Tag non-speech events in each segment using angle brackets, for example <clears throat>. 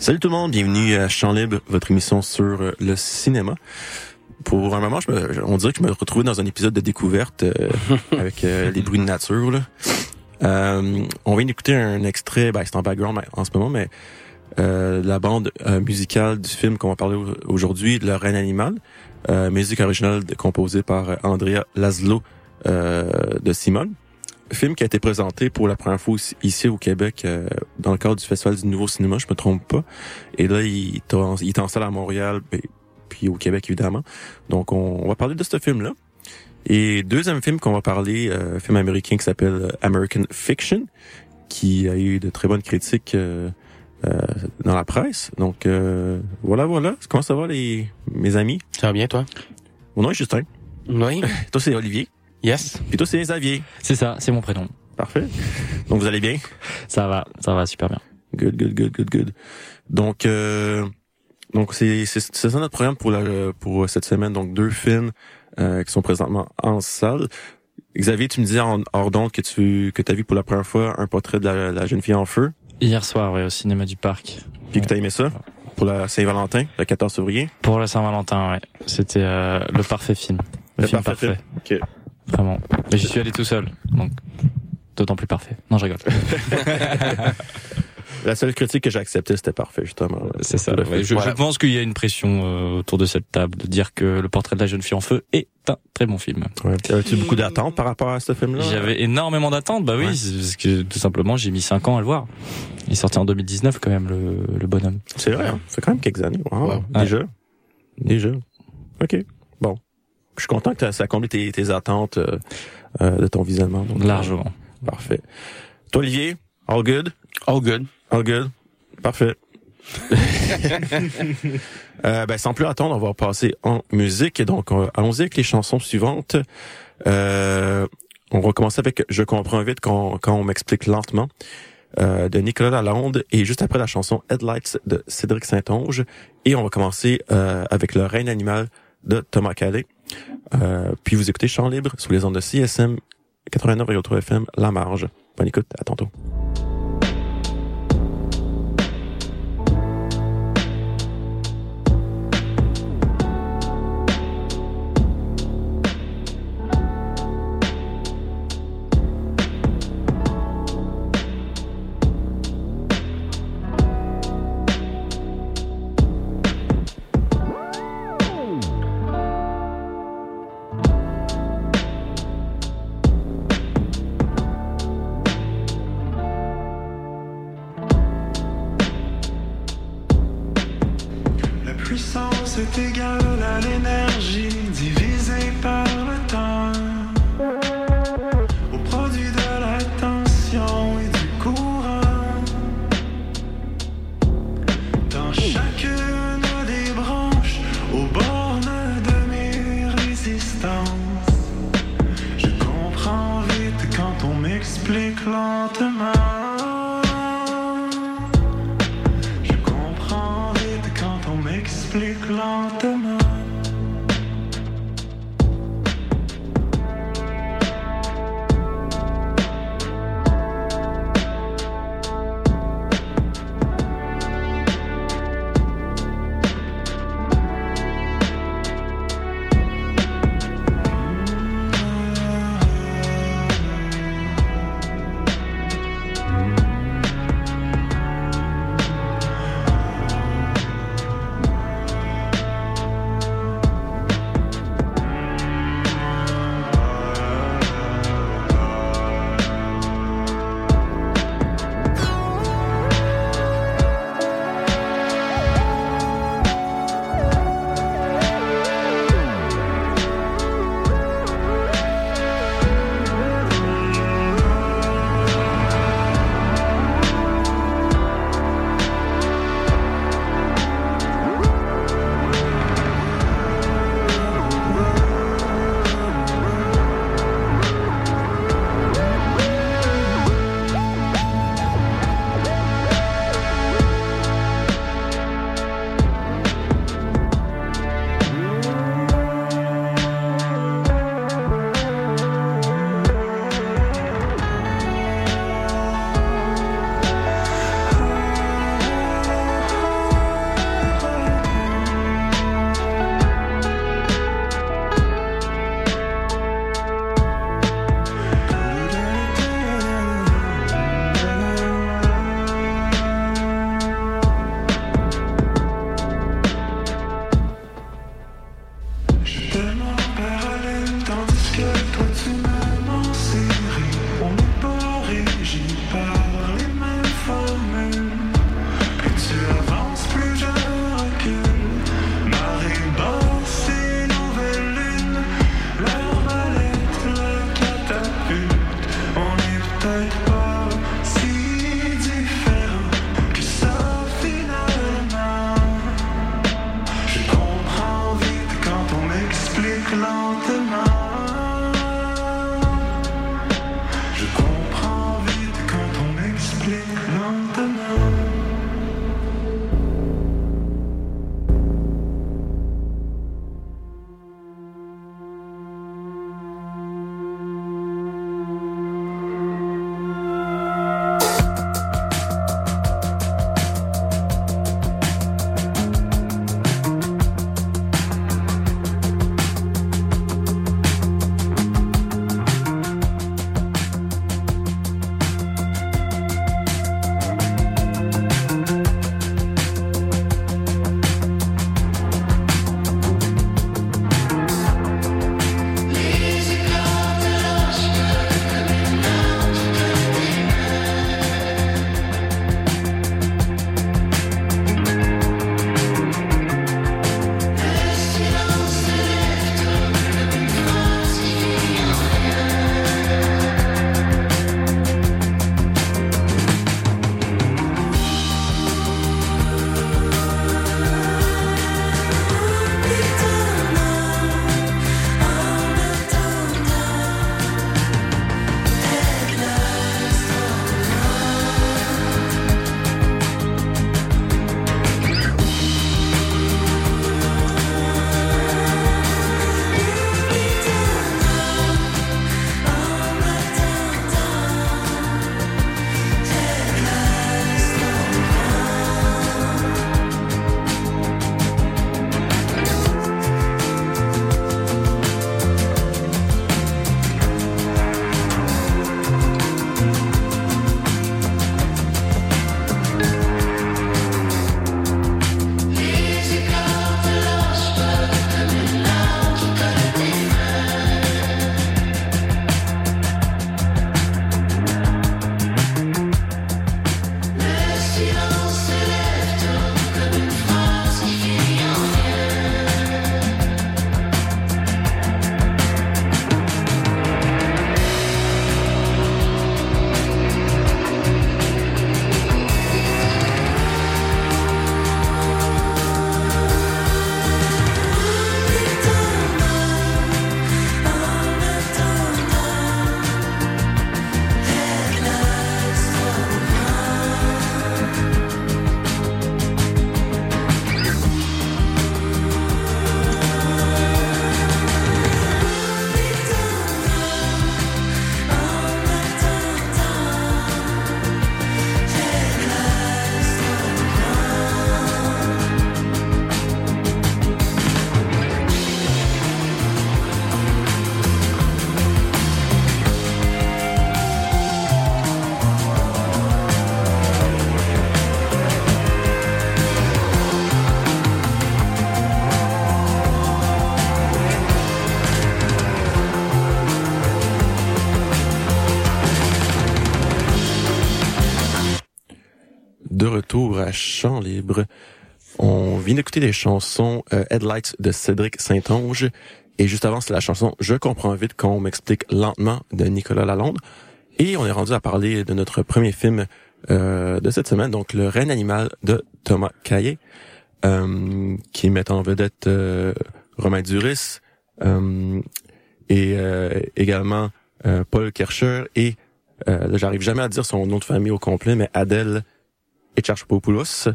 Salut tout le monde, bienvenue à Champ Libre, votre émission sur euh, le cinéma. Pour un moment, je me, on dirait que je me retrouvais dans un épisode de découverte euh, <laughs> avec euh, les bruits de nature. Là. Euh, on vient d'écouter un extrait, ben, c'est en background en ce moment, mais euh, la bande musicale du film qu'on va parler aujourd'hui, La Reine Animale, euh, musique originale composée par Andrea Laszlo de Simone film qui a été présenté pour la première fois ici au Québec euh, dans le cadre du Festival du Nouveau Cinéma, je me trompe pas. Et là, il est en, il est en salle à Montréal, ben, puis au Québec évidemment. Donc, on, va parler de ce film-là. Et deuxième film qu'on va parler, euh, film américain qui s'appelle euh, American Fiction, qui a eu de très bonnes critiques euh, euh dans la presse. Donc, voilà, voilà. Comment ça va, les mes amis? Ça va bien, toi? Mon nom est Justin. Oui. <laughs> toi, c'est Olivier. Yes. Toi, c'est Xavier. C'est ça, c'est mon prénom. Parfait. Donc, vous allez bien? Ça va, ça va super bien. Good, good, good, good, good. Donc, euh, donc c'est c'est ça notre programme pour la pour cette semaine. Donc, deux films euh, qui sont présentement en salle. Xavier, tu me disais en hors d'onde que tu que as vu pour la première fois un portrait de la, jeune fille en feu. Hier soir, oui, au cinéma du parc. Puis que t'as aimé ça? Pour la Saint-Valentin, le 14 février? Pour la Saint-Valentin, ouais. C'était euh, le parfait film. Le, film parfait. Film. Vraiment. Mais j'y suis allé tout seul, donc d'autant plus parfait. Non, je rigole. <laughs> La seule critique que j'ai acceptée, c'était parfait, justement. C'est ça. je, je, pense qu'il y a une pression euh, autour de cette table de dire que Le Portrait de la jeune fille en feu est un très bon film. Ouais. Avais-tu beaucoup d'attentes par rapport à ce film-là? J'avais énormément d'attentes, bah oui, parce que tout simplement j'ai mis 5 ans à le voir. Il est sorti en 2019 quand même, le, le bonhomme. C'est vrai, hein? c'est quand même quelques années. Wow. Déjà, déjà. Ok. Je suis content que ça a comblé tes, tes attentes euh, euh, de ton visionnement. Donc, Largement. Parfait. Toi, Olivier, all good? All good. All good? Parfait. <laughs> euh, ben, sans plus attendre, on va passer en musique. Donc, allons-y avec les chansons suivantes. Euh, on va commencer avec Je comprends vite quand, quand on m'explique lentement euh, de Nicolas Lalonde et juste après la chanson Headlights de Cédric Saint-Onge. Et on va commencer euh, avec Le Reine animal de Thomas Calais. Euh, puis vous écoutez Chant libre sous les ondes de CSM 89,3 FM La Marge. Bonne écoute, à tantôt. c'est égal à l'énergie. À Champ Libre. On vient d'écouter les chansons euh, Headlights de Cédric Saint-Onge et juste avant c'est la chanson Je comprends vite qu'on m'explique lentement de Nicolas Lalonde. Et on est rendu à parler de notre premier film euh, de cette semaine, donc Le Reine animal de Thomas Caillé, euh, qui met en vedette euh, Romain Duris et également Paul Kercher et euh, j'arrive jamais à dire son nom de famille au complet, mais Adèle Echarchopoulos.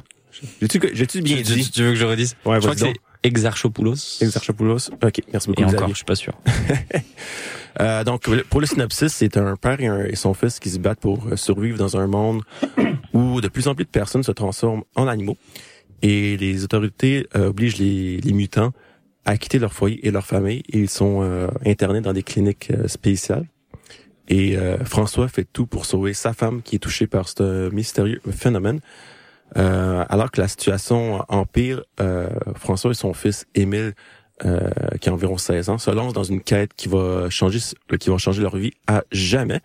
J'ai-tu bien dit? Tu veux que je redise? Ouais, je crois que c'est Exarchopoulos. Exarchopoulos. Ok, merci beaucoup. Et encore, je suis pas sûr. <laughs> euh, donc, pour le synopsis, c'est un père et, et, son fils qui se battent pour euh, survivre dans un monde où de plus en plus de personnes se transforment en animaux et les autorités euh, obligent les, les, mutants à quitter leur foyer et leur famille et ils sont euh, internés dans des cliniques spéciales. Et euh, François fait tout pour sauver sa femme qui est touchée par ce mystérieux phénomène. Euh, alors que la situation empire, euh, François et son fils Émile, euh, qui a environ 16 ans, se lancent dans une quête qui va changer, qui va changer leur vie à jamais.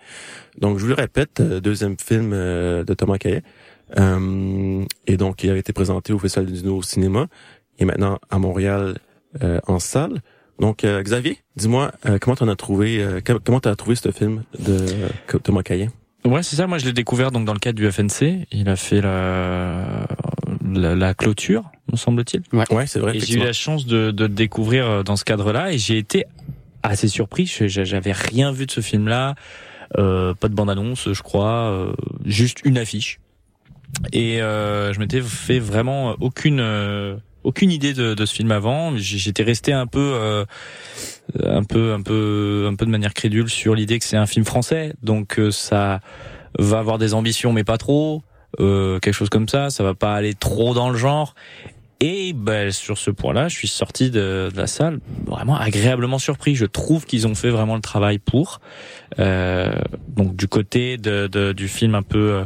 Donc, je vous le répète, deuxième film de Thomas Caillet. et donc, il avait été présenté au Festival du Nouveau Cinéma et maintenant à Montréal en salle. Donc, euh, Xavier, dis-moi, euh, comment t'en as trouvé, euh, comment t'as trouvé ce film de Thomas Caillet? Ouais, c'est ça. Moi, je l'ai découvert donc dans le cadre du FNC. Il a fait la la, clôture, me semble-t-il. Ouais, ouais c'est vrai. Et j'ai eu la chance de, de le découvrir dans ce cadre-là, et j'ai été assez surpris. J'avais rien vu de ce film-là. Euh, pas de bande-annonce, je crois. juste une affiche. Et je m'étais fait vraiment aucune aucune idée de, de ce film avant. J'étais resté un peu, euh, un peu, un peu, un peu de manière crédule sur l'idée que c'est un film français, donc euh, ça va avoir des ambitions, mais pas trop, euh, quelque chose comme ça. Ça va pas aller trop dans le genre. Et ben, sur ce point-là, je suis sorti de, de, la salle vraiment agréablement surpris. Je trouve qu'ils ont fait vraiment le travail pour. Euh, donc du côté de, de, du film un peu euh,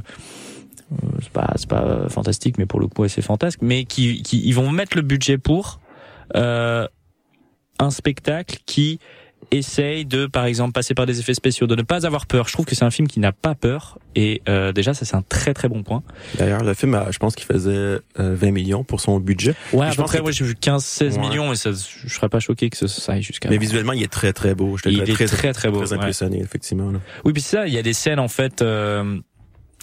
c'est pas c'est pas fantastique mais pour le coup c'est fantasque mais qui, qui ils vont mettre le budget pour euh, un spectacle qui essaye de, par exemple, passer par des effets spéciaux, de ne pas avoir peur. Je trouve que c'est un film qui n'a pas peur, et euh, déjà, ça c'est un très très bon point. D'ailleurs, le film, je pense qu'il faisait euh, 20 millions pour son budget. Ouais, à peu près, moi j'ai vu 15-16 millions, et ça, je serais pas choqué que ça aille jusqu'à... Mais visuellement, il est très très beau. Je il est très très, très beau. Très impressionné, effectivement. Là. Oui, puis ça, il y a des scènes, en fait... Euh,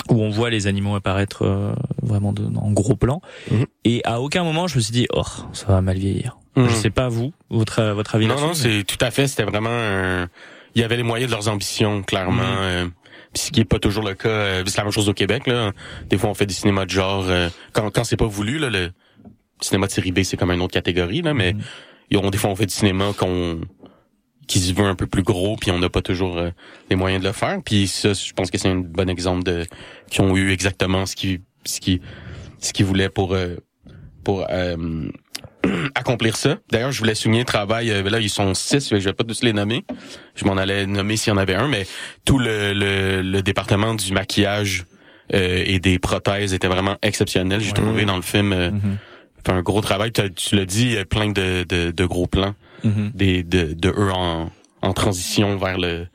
où on voit les animaux apparaître euh, vraiment de, en gros plan. Mhm. Et à aucun moment je me suis dit oh ça va mal vieillir. Je mhm. sais pas vous votre votre avis. Non non c'est tout à fait c'était vraiment il y avait les moyens de leurs ambitions clairement. Mhm. Euh, ce qui est pas toujours le cas. Euh, c'est la même chose au Québec là. Des fois on fait des cinémas de genre quand quand c'est pas voulu là le cinéma de série B c'est comme une autre catégorie là mais ont des fois on fait du cinéma qu'on qui se veut un peu plus gros, puis on n'a pas toujours euh, les moyens de le faire. Puis ça, je pense que c'est un bon exemple de qui ont eu exactement ce qui ce qui ce qu'ils voulaient pour euh, pour euh, <clears throat> accomplir ça. D'ailleurs, je voulais souligner le travail. là, ils sont six. Je vais pas tous les nommer. Je m'en allais nommer s'il y en avait un, mais tout le, le, département du maquillage et des prothèses était vraiment exceptionnel. J'ai trouvé dans le film mm-hmm. Fait un gros travail. Tu l'as dit, plein de, de, de gros plans. Mm-hmm. des, de, de eux en, en transition vers le,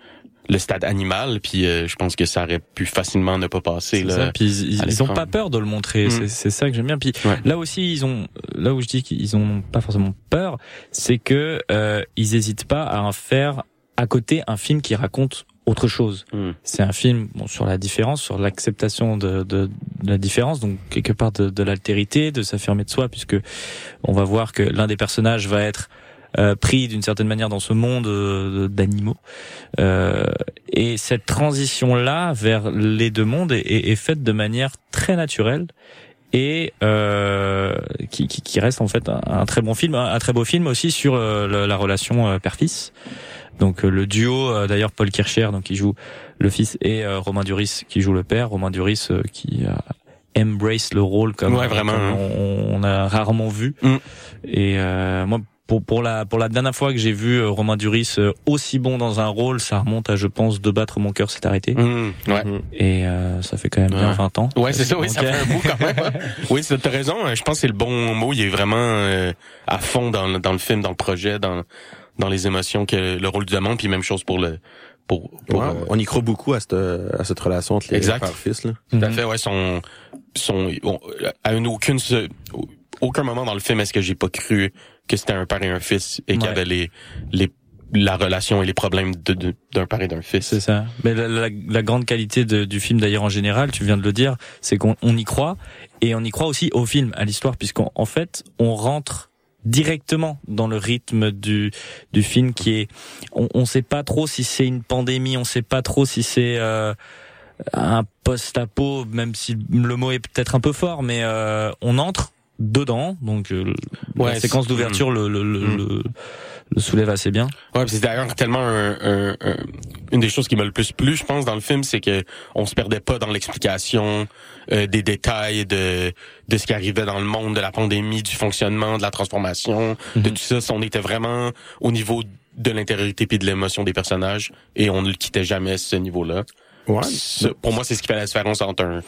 le stade animal puis euh, je pense que ça aurait pu facilement ne pas passer là puis ils, ils ont pas peur de le montrer mm. c'est ça que j'aime bien puis là aussi ils ont là où je dis qu'ils ont pas forcément peur c'est que euh, ils hésitent pas à en faire à côté un film qui raconte autre chose. Mm. C'est un film bon, sur la différence, sur l'acceptation de, de, de, la différence, donc quelque part de, de l'altérité, de s'affirmer de soi, puisque on va voir que l'un des personnages va être euh, pris d'une certaine manière dans ce monde euh, d'animaux. Euh, et cette transition-là vers les deux mondes est, est, faite de manière très naturelle et euh, qui, qui, qui, reste en fait un, très bon film, un, très beau film aussi sur la, relation père-fils. Donc le duo, d'ailleurs Paul Kircher, donc qui joue le fils, et Romain Duris qui joue le père. Romain Duris qui embrace le rôle comme, vraiment, hein. on, a rarement vu. Mm. Et moi, pour pour la pour la dernière fois que j'ai vu euh, Romain Duris euh, aussi bon dans un rôle, ça remonte à je pense de battre mon cœur s'est arrêté. Mmh, ouais. Et euh, ça fait quand même bien 20 ans. Ouais, c'est ça, oui, ça fait un bout quand même. Hein. <laughs> oui, t'as raison, hein. je pense que c'est le bon mot, il est vraiment à fond dans dans le film, dans le projet, dans dans les émotions que le rôle du demande puis même chose pour le pour, pour Ouais, euh, on y croit beaucoup à cette, à cette relation entre les Exact. fils là. Tout à Mhm. fait, ouais, son, son, on- à une aucune, aucun moment dans le film est-ce que j'ai pas cru que c'était un père et un fils et qu'il y avait les, les, la relation et les problèmes de, de- d'un père et d'un fils? C'est ça. Mais la, la- la grande qualité de- du film d'ailleurs en général, tu viens de le dire, c'est qu'on on y croit et on y croit aussi au film, à l'histoire, puisqu'en en fait on rentre directement dans le rythme du du film qui est on, on sait pas trop si c'est une pandémie, on sait pas trop si c'est euh, un post-apo, même si le mot est peut-être un peu fort, mais euh, on entre dedans, donc euh, Ouais, la séquence d'ouverture le, le, le, Mm. le- le soulève assez bien. Ouais, c'est d'ailleurs tellement un, un- un- une des choses qui m'a le plus plu, je pense, dans le film, c'est que on se perdait pas dans l'explication euh, des détails de de ce qui arrivait dans le monde, de la pandémie, du fonctionnement, de la transformation, de Mhm. tout ça. On était vraiment au niveau de l'intériorité puis de l'émotion des personnages et on ne le quittait jamais ce niveau-là. Ouais. Ce- pour moi, c'est ce qui fait la différence entre un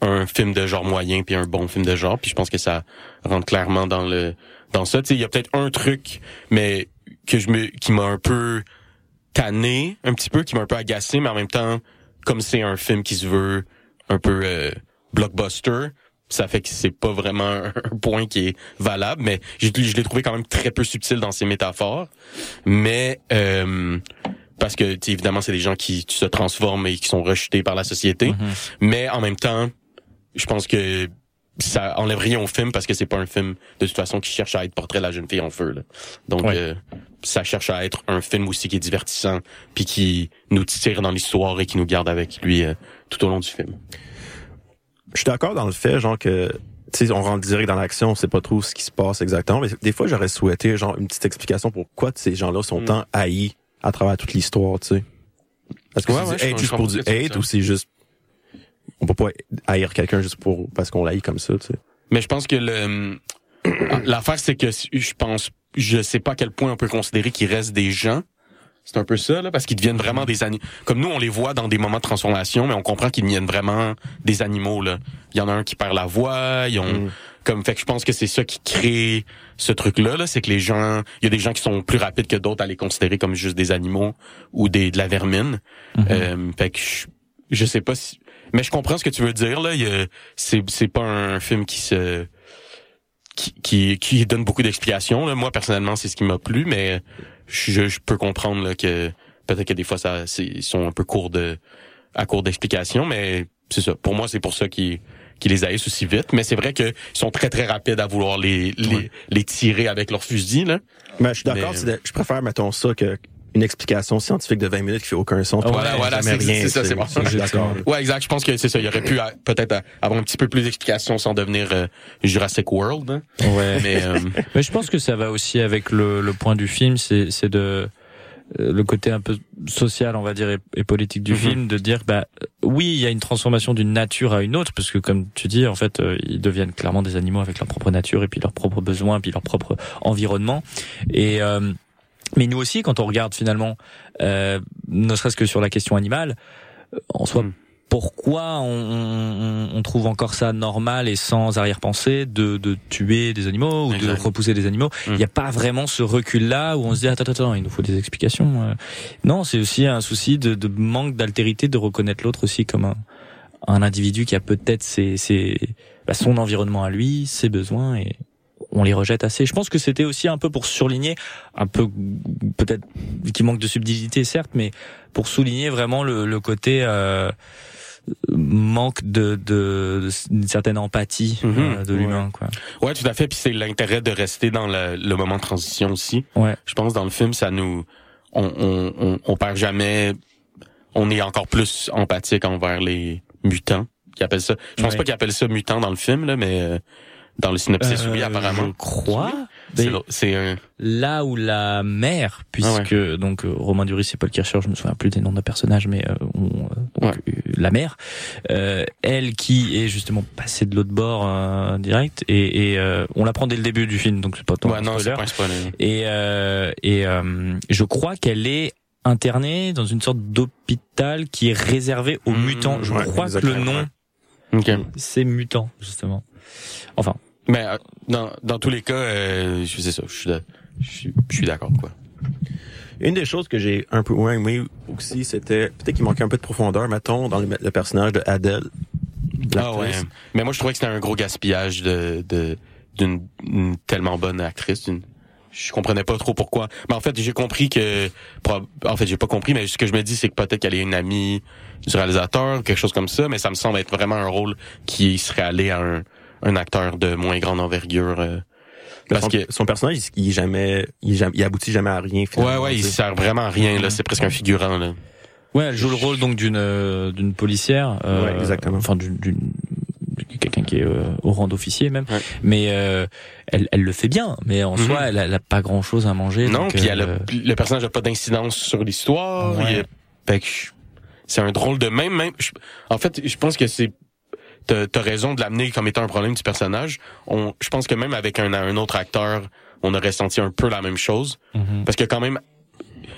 un film de genre moyen puis un bon film de genre puis je pense que ça rentre clairement dans le dans ça. Tu sais il y a peut-être un truc mais que je me qui m'a un peu tanné un petit peu qui m'a un peu agacé mais en même temps comme c'est un film qui se veut un peu euh, blockbuster ça fait que c'est pas vraiment <laughs> un point qui est valable mais je, je l'ai trouvé quand même très peu subtil dans ses métaphores. Mais euh, parce que tu sais, évidemment c'est des gens qui se transforment et qui sont rejetés par la société. Mhm. mais en même temps, je pense que ça enlève rien au film parce que c'est pas un film de toute façon qui cherche à être portrait de la jeune fille en feu. Là. Donc Ouais. euh, ça cherche à être un film aussi qui est divertissant puis qui nous tire dans l'histoire et qui nous garde avec lui euh, tout au long du film. Je suis d'accord dans le fait, genre que tu sais, on rentre direct dans l'action, on sait pas trop ce qui se passe exactement, mais des fois j'aurais souhaité genre une petite explication pourquoi ces gens-là sont Mm. tant haïs à travers toute l'histoire, tu sais. Est-ce que Ouais, c'est ouais, du je- hate je juste pour du hate ou c'est juste on peut pas haïr quelqu'un juste pour parce qu'on l'haït comme ça, tu sais. Mais je pense que le <clears throat> l'affaire c'est que je pense je sais pas à quel point on peut considérer qu'il reste des gens. C'est un peu ça là parce qu'ils deviennent vraiment des animaux. Comme nous on les voit dans des moments de transformation mais on comprend qu'ils deviennent vraiment des animaux là. Il y en a un qui perd la voix, ils ont Mm. comme fait que je pense que c'est ça qui crée ce truc là là, c'est que les gens il y a des gens qui sont plus rapides que d'autres à les considérer comme juste des animaux ou des de la vermine. Mhm. Euh, fait que je, je sais pas si mais je comprends ce que tu veux dire là, c'est c'est pas un film qui se qui, qui, qui donne beaucoup d'explications. Moi, personnellement, c'est ce qui m'a plu, mais je, je peux comprendre là, que peut-être que des fois, ça, c'est- ils sont un peu courts de, à court d'explications, mais c'est ça. Pour moi, c'est pour ça qu'ils qu'ils les haïssent aussi vite. Mais c'est vrai qu'ils sont très, très rapides à vouloir les, les, Ouais. les tirer avec leur fusil. Là. Mais je suis d'accord, je préfère mettons ça que une explication scientifique de 20 minutes qui fait aucun sens. Voilà, Ouais, voilà, jamais c'est- rien, c'est ça, c'est bon. Je suis d'accord. <laughs> Ouais, exact. Je pense que c'est ça. Il aurait pu euh, peut-être euh, avoir un petit peu plus d'explications sans devenir euh, Jurassic World. hein. Ouais. Mais euh, <laughs> Mais je pense que ça va aussi avec le, le point du film, c'est c'est de euh, le côté un peu social, on va dire, et, politique du Mhm. film, de dire, bah oui, il y a une transformation d'une nature à une autre, parce que comme tu dis, en fait, euh, ils deviennent clairement des animaux avec leur propre nature et puis leurs propres besoins, et puis leur propre environnement. Et euh, mais nous aussi, quand on regarde finalement, euh, ne serait-ce que sur la question animale, en soi, Mhm. pourquoi on, on, on trouve encore ça normal et sans arrière-pensée de, de tuer des animaux ou de repousser des animaux? Il n'y a pas vraiment ce recul-là où on se dit attends, attends, attends, il nous faut des explications. euh. Non, c'est aussi un souci de, de manque d'altérité, de reconnaître l'autre aussi comme un, un individu qui a peut-être ses, ses, bah, son environnement à lui, ses besoins et on les rejette assez. Je pense que c'était aussi un peu pour surligner, un peu peut-être qui manque de subtilité certes, mais pour souligner vraiment le, le côté euh, manque de, de, d'une certaine empathie Mhm. euh, de Ouais. l'humain. Quoi. Ouais, tout à fait. Puis c'est l'intérêt de rester dans le, le moment de transition aussi. Ouais. Je pense dans le film, ça nous, on, on, on, on perd jamais. On est encore plus empathique envers les mutants. Qui appellent ça. Je pense Ouais. pas qu'ils appellent ça mutant dans le film là, mais euh, dans le synopsis, oui, Euh, apparemment. Je crois. C'est l'autre- C'est là où la mère, puisque donc euh, Romain Duris et Paul Kircher, je me souviens plus des noms de personnages, mais euh, on, euh, donc, euh, la mère, euh, elle qui est justement passée de l'autre bord euh, direct, et, et euh, on l'apprend dès le début du film, donc c'est pas tant Ouais, non, spoiler. pas spoiler. Et, euh, et euh, je crois qu'elle est internée dans une sorte d'hôpital qui est réservé aux Mmh, mutants. Je crois que le nom ouais. Ok. c'est mutant justement. Enfin, Mais euh, dans, dans tous les cas, euh, je sais ça. Je suis, d'accord quoi. Une des choses que j'ai un peu moins aimé aussi, c'était peut-être qu'il manquait un peu de profondeur, mettons, dans le, le personnage de Adele. Ah ouais. Mais moi, je trouvais que c'était un gros gaspillage de de- d'une une tellement bonne actrice. Je comprenais pas trop pourquoi. Mais en fait, j'ai compris que... En fait, j'ai pas compris, mais ce que je me dis, c'est que peut-être qu'elle est une amie du réalisateur, quelque chose comme ça, mais ça me semble être vraiment un rôle qui serait allé à un, un acteur de moins grande envergure. euh, parce son, que... son personnage, il, il jamais, il, jamais- il aboutit jamais à rien. Ouais, Finalement, ouais, il tu sais. sert vraiment à rien, là. C'est presque un figurant, là. Ouais, elle joue le rôle donc d'une euh, d'une policière. euh, Ouais, exactement. Enfin, d'une d'une- quelqu'un qui est euh, au rang d'officier même. Ouais. Mais euh, elle, elle le fait bien. Mais en Mhm. soi, elle a, elle a pas grand chose à manger. Non, donc, puis elle a- euh, le personnage n'a pas d'incidence sur l'histoire. Ouais. Il c'est un drôle de même. même je- en fait, je pense que c'est t'as as raison de l'amener comme étant un problème du personnage. On, je pense que même avec un, un autre acteur, on aurait senti un peu la même chose. mhm. Parce que quand même,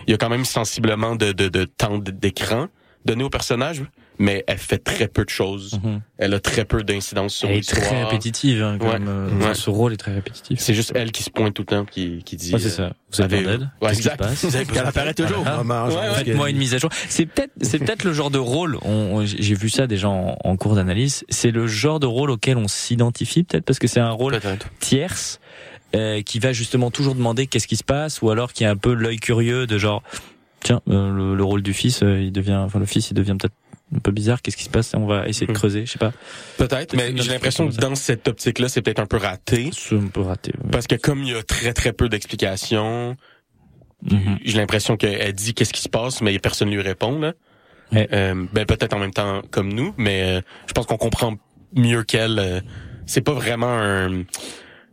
il y a quand même sensiblement de, de, de temps d'écran donné au personnage, mais elle fait très peu de choses. Mhm. Elle a très peu d'incidence sur Elle est l'histoire. très répétitive. Hein, comme, Ouais. euh, Ce rôle est très répétitif. C'est juste elle qui se pointe tout le temps, qui, qui dit. Ouais, c'est ça. Vous avez avez- besoin d'aide Ouais, Qu'est-ce qui se exact. passe? Vous avez besoin Elle apparaît toujours. Parce que- Faites-moi une mise à jour. C'est peut-être, c'est peut-être le genre de rôle. J'ai vu ça déjà en, en cours d'analyse. C'est le genre de rôle auquel on s'identifie peut-être parce que c'est un rôle tierce euh, qui va justement toujours demander qu'est-ce qui se passe ou alors qui a un peu l'œil curieux de genre tiens euh, le, le rôle du fils euh, il devient enfin le fils il devient peut-être un peu bizarre qu'est-ce qui se passe? On va essayer de Mhm. creuser je sais pas Peut-être, mais j'ai l'impression que dans cette optique-là, c'est peut-être un peu raté. c'est un peu raté. Parce que comme il y a très très peu d'explications, Mhm. j'ai l'impression qu'elle dit qu'est-ce qui se passe, mais personne lui répond. Là. Ouais. Euh, ben peut-être en même temps comme nous, mais euh, je pense qu'on comprend mieux qu'elle. euh, c'est pas vraiment un.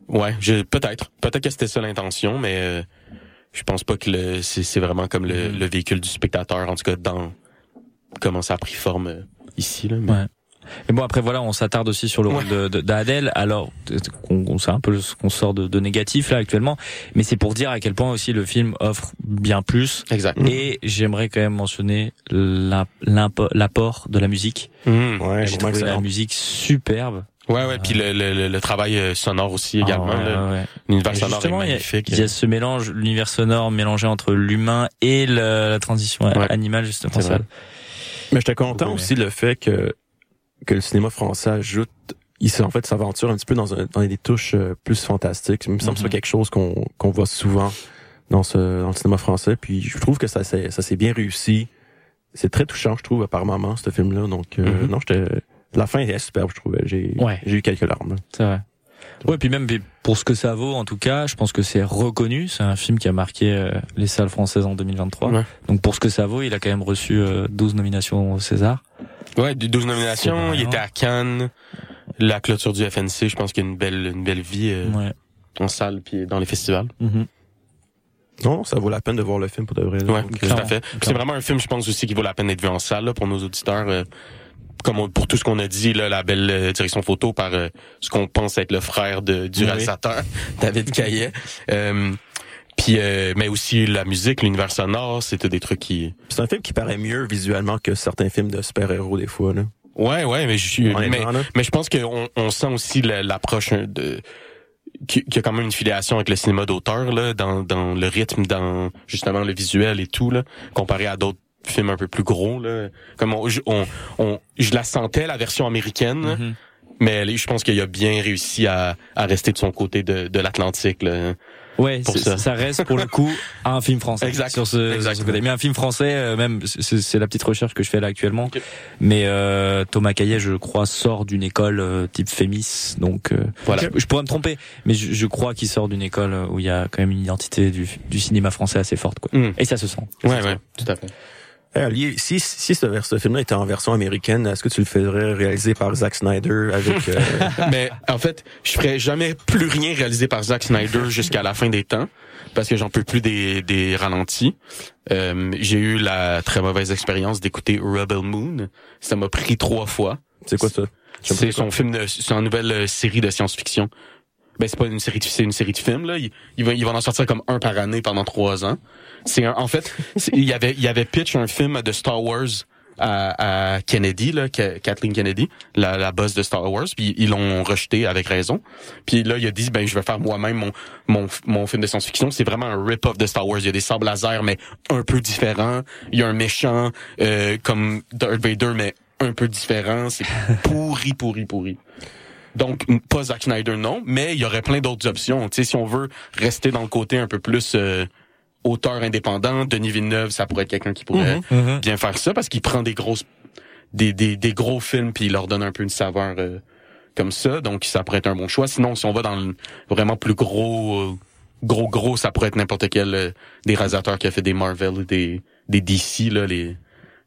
Ouais, je peut-être, peut-être que c'était ça l'intention, mais je pense pas que le c'est vraiment comme le, Mhm. le véhicule du spectateur, en tout cas dans comment ça a pris forme euh, ici. Là, mais- Ouais. Mais bon après voilà on s'attarde aussi sur le rôle de- de- d'Adèle alors on, sait un peu ce qu'on sort de, de négatif là actuellement mais c'est pour dire à quel point aussi le film offre bien plus Exact. et j'aimerais quand même mentionner l'apport de la musique Mhm. Ouais, j'ai trouvé la musique superbe Ouais, ouais, puis le, le, le, le travail euh, sonore aussi également. Ah, ouais, ouais, ouais. L'univers sonore est justement, il y a- magnifique. Il y a ce mélange, l'univers sonore mélangé entre l'humain et le- la transition Ouais. animale, justement. Mais j'étais content aussi le fait que que le cinéma français ajoute, il en fait s'aventure un petit peu dans, un, dans des touches euh, plus fantastiques. Il me semble que Mhm. c'est quelque chose qu'on qu'on voit souvent dans ce dans le cinéma français. Puis je trouve que ça s'est ça s'est bien réussi. C'est très touchant, je trouve, par moment ce film-là. Donc euh, Mhm. non, j'étais la fin est superbe, je trouvais. J'ai Ouais. j'ai eu quelques larmes. C'est vrai. Ouais, puis même pour ce que ça vaut, en tout cas, je pense que c'est reconnu. C'est un film qui a marqué euh, les salles françaises en 2023. Ouais. Donc pour ce que ça vaut, il a quand même reçu euh, 12 nominations au César. Ouais, 12 nominations, il était à Cannes. La clôture du FNC, je pense qu'il y a une belle, une belle vie euh, Ouais. en salle puis dans les festivals. Mhm. Non, ça vaut la peine de voir le film pour de vrai. Ouais, tout à fait. C'est vraiment un film, je pense aussi, qui vaut la peine d'être vu en salle là, pour nos auditeurs. euh, comme on- pour tout ce qu'on a dit, là, la belle euh, direction photo par euh, ce qu'on pense être le frère de, du Oui. réalisateur, <laughs> David Caillet. Euh, puis, euh, mais aussi la musique, l'univers sonore, c'était des trucs qui... C'est un film qui paraît mieux visuellement que certains films de super-héros des fois. Là. Ouais, ouais, mais je suis... Mais, mais je pense qu'on on sent aussi la- l'approche hein, de... Qu'il y a quand même une filiation avec le cinéma d'auteur, là, dans, dans le rythme, dans justement le visuel et tout, là, comparé à d'autres films un peu plus gros, là. Comme on, je- on, on- je la sentais, la version américaine, Mhm. mais je pense qu'il a bien réussi à, à rester de son côté de, de l'Atlantique, là. Ouais, ça. ça. reste pour le coup <laughs> un film français. Exact. Sur ce, sur ce côté. Mais un film français, euh, même, c'est la petite recherche que je fais là actuellement. Mais euh, Thomas Caillet, je crois, sort d'une école euh, type Fémis, donc euh, Voilà. je, je pourrais me tromper, mais je, je crois qu'il sort d'une école euh, où il y a quand même une identité du, du cinéma français assez forte, quoi. Mm. Et ça se sent. Ouais, ouais, tout à fait. Eh, Ali, si, si ce, ce film-là était en version américaine, est-ce que tu le ferais réaliser par Zack Snyder avec... euh, <laughs> mais en fait, je ferais jamais plus rien réalisé par Zack Snyder jusqu'à la fin des temps parce que j'en peux plus des, des ralentis. Euh, j'ai eu la très mauvaise expérience d'écouter Rebel Moon. Ça m'a pris trois fois. c'est quoi ça? C'est son film, de, c'est une nouvelle euh, série de science-fiction. Ben c'est pas une série, de- c'est une série de films là. Il, il va, il va en sortir comme un par année pendant trois ans. C'est en fait, il y avait, il y avait pitch un film de Star Wars à, à Kennedy, là, Kathleen Kennedy, la, la boss de Star Wars, puis ils l'ont rejeté avec raison. Puis là, il a dit, ben je vais faire moi-même mon, mon, mon film de science-fiction. C'est vraiment un rip-off de Star Wars. Il y a des sables laser, mais un peu différents. Il y a un méchant euh, comme Darth Vader, mais un peu différent. C'est <laughs> pourri, pourri, pourri. Donc, pas Zack Snyder, non, mais il y aurait plein d'autres options. Tu sais, si on veut rester dans le côté un peu plus euh, auteur indépendant, Denis Villeneuve, ça pourrait être quelqu'un qui pourrait Mhm, mhm. bien faire ça parce qu'il prend des grosses des, des, des gros films puis il leur donne un peu une saveur euh, comme ça. Donc ça pourrait être un bon choix. Sinon si on va dans le vraiment plus gros euh, gros gros ça pourrait être n'importe quel euh, des réalisateurs qui a fait des Marvel ou des des DC là les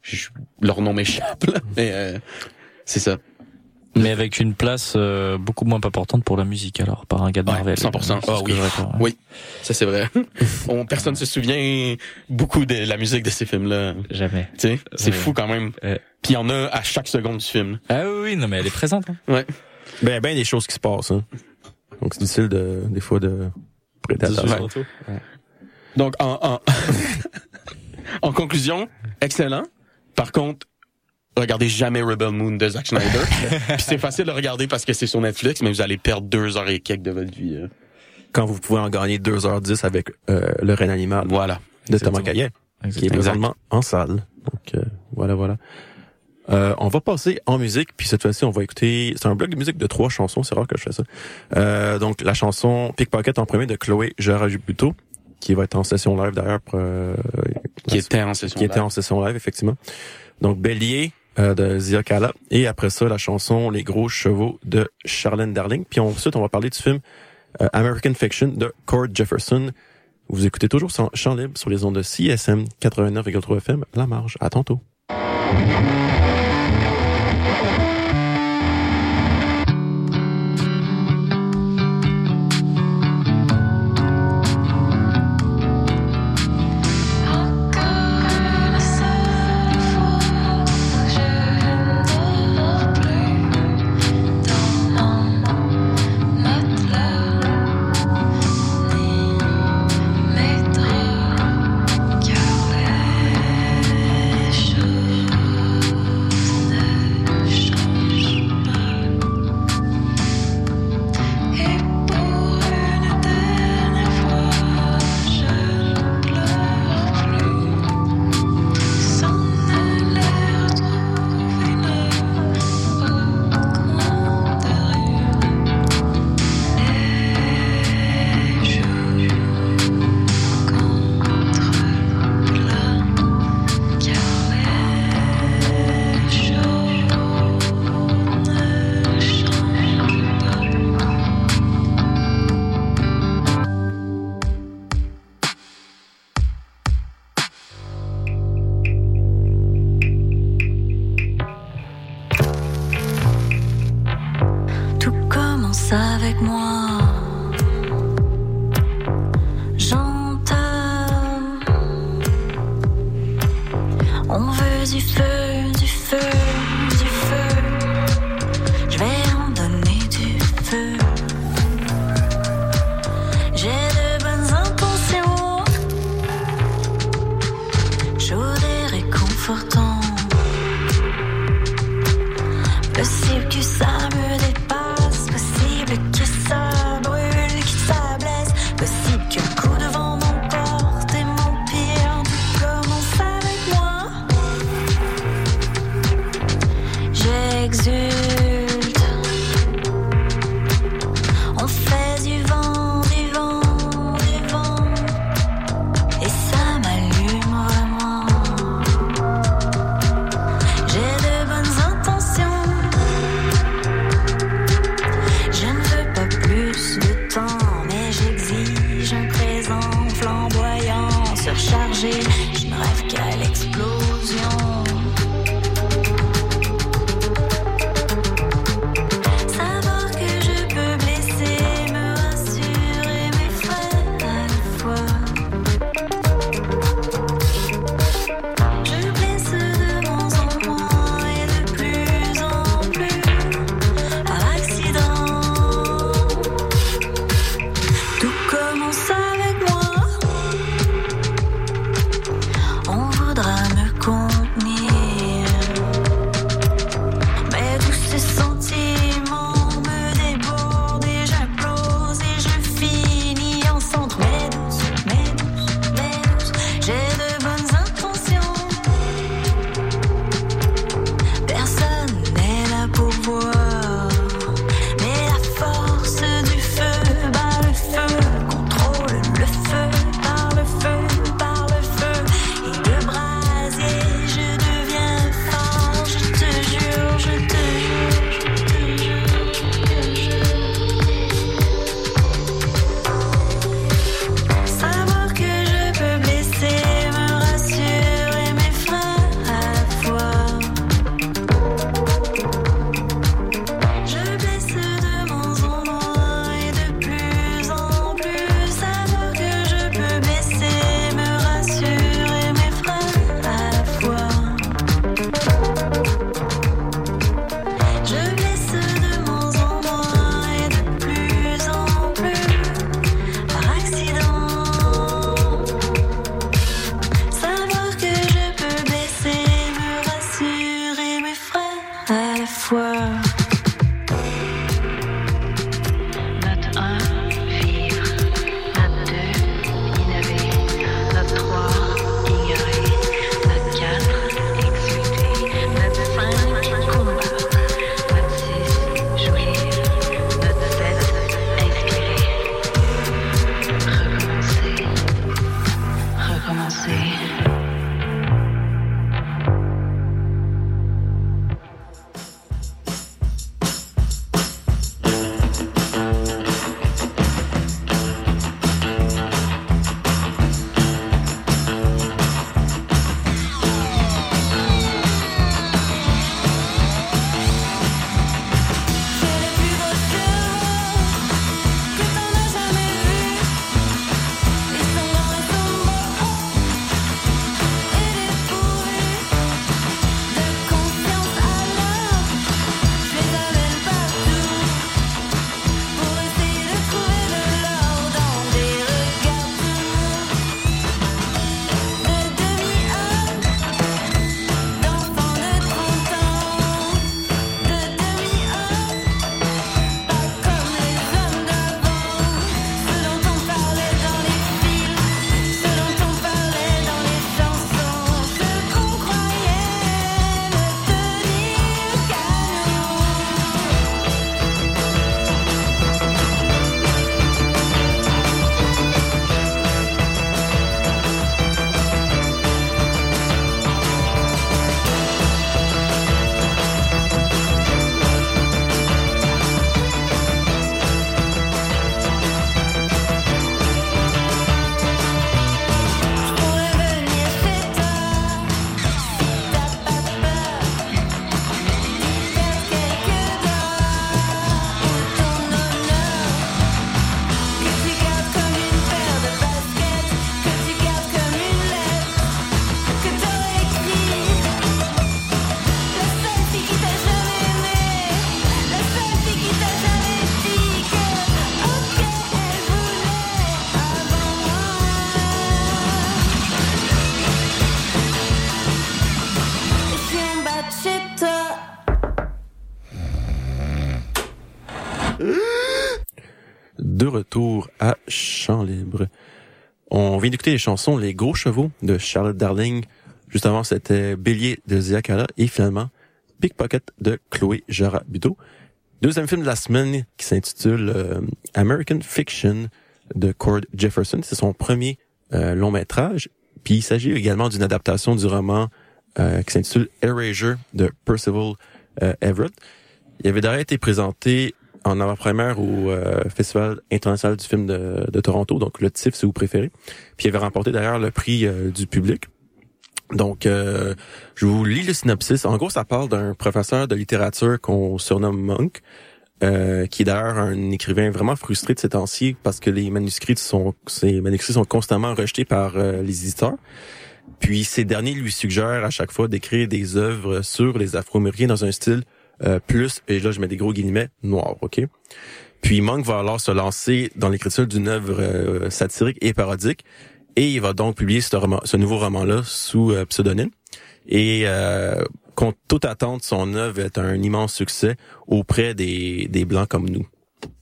je- leur nom m'échappe mais euh, c'est ça Mais avec une place euh, beaucoup moins importante pour la musique, alors, par un gars de Ouais, Marvel. 100%. C'est ce Ah que oui. je réponds, ouais. oui ça c'est vrai <laughs> on personne se souvient beaucoup de la musique de ces films là Jamais. tu sais c'est Ouais. fou quand même Ouais. puis il y en a à chaque seconde du film Ah oui, oui, non, mais elle est présente. hein. ouais Ben, ben des choses qui se passent. Hein. Donc c'est difficile de, des fois de prêter attention. Donc, en, en, <laughs> en conclusion, excellent. Par contre, regardez jamais Rebel Moon de Zack Snyder. <laughs> Puis c'est facile de regarder parce que c'est sur Netflix, mais vous allez perdre deux heures et quelques de votre vie. euh. Quand vous pouvez en gagner 2h10 avec euh, le Reine animal Voilà. de Thomas Exactement. Caillet, qui est présentement en salle. Donc euh, voilà, voilà. Euh, on va passer en musique, puis cette fois-ci, on va écouter... C'est un bloc de musique de trois chansons, c'est rare que je fais ça. Euh, donc la chanson Pickpocket en premier de Chloé Jarajubuto, qui va être en session live d'ailleurs. euh, Qui était en session. qui était en session live, effectivement. Donc, Bélier euh, de Zia Kala. Et après ça, la chanson Les Gros Chevaux de Charlene Darling. Puis ensuite, on va parler du film euh, American Fiction de Cord Jefferson. Vous écoutez toujours sans Champ Libre sur les ondes de CSM 89,3 FM. La marge. À tantôt. I see you a à. On vient d'écouter les chansons Les Gros Chevaux de Charlotte Darling. Juste avant, c'était Bélier de Zia Kala et finalement Pickpocket de Chloé Jara Buteau. Deuxième film de la semaine qui s'intitule euh, American Fiction de Cord Jefferson. C'est son premier euh, long métrage. Puis il s'agit également d'une adaptation du roman euh, qui s'intitule Erasure de Percival Everett. Il avait d'ailleurs été présenté en avant-première au euh, Festival international du film de, de Toronto, donc le TIFF si vous préférez. Puis il avait remporté d'ailleurs le prix euh, du public. Donc, euh, je vous lis le synopsis. En gros, ça parle d'un professeur de littérature qu'on surnomme Monk, euh, qui est d'ailleurs un écrivain vraiment frustré de ces temps-ci parce que les manuscrits sont, ces manuscrits sont constamment rejetés par euh, les éditeurs. Puis ces derniers lui suggèrent à chaque fois d'écrire des œuvres sur les Afro-Américains dans un style euh, plus, et là je mets des gros guillemets, noir, ok? Puis Monk va alors se lancer dans l'écriture d'une œuvre euh, satirique et parodique, et il va donc publier ce, nouveau roman-là sous euh, pseudonyme. Et contre toute attente, son œuvre est un immense succès auprès des, des Blancs comme nous.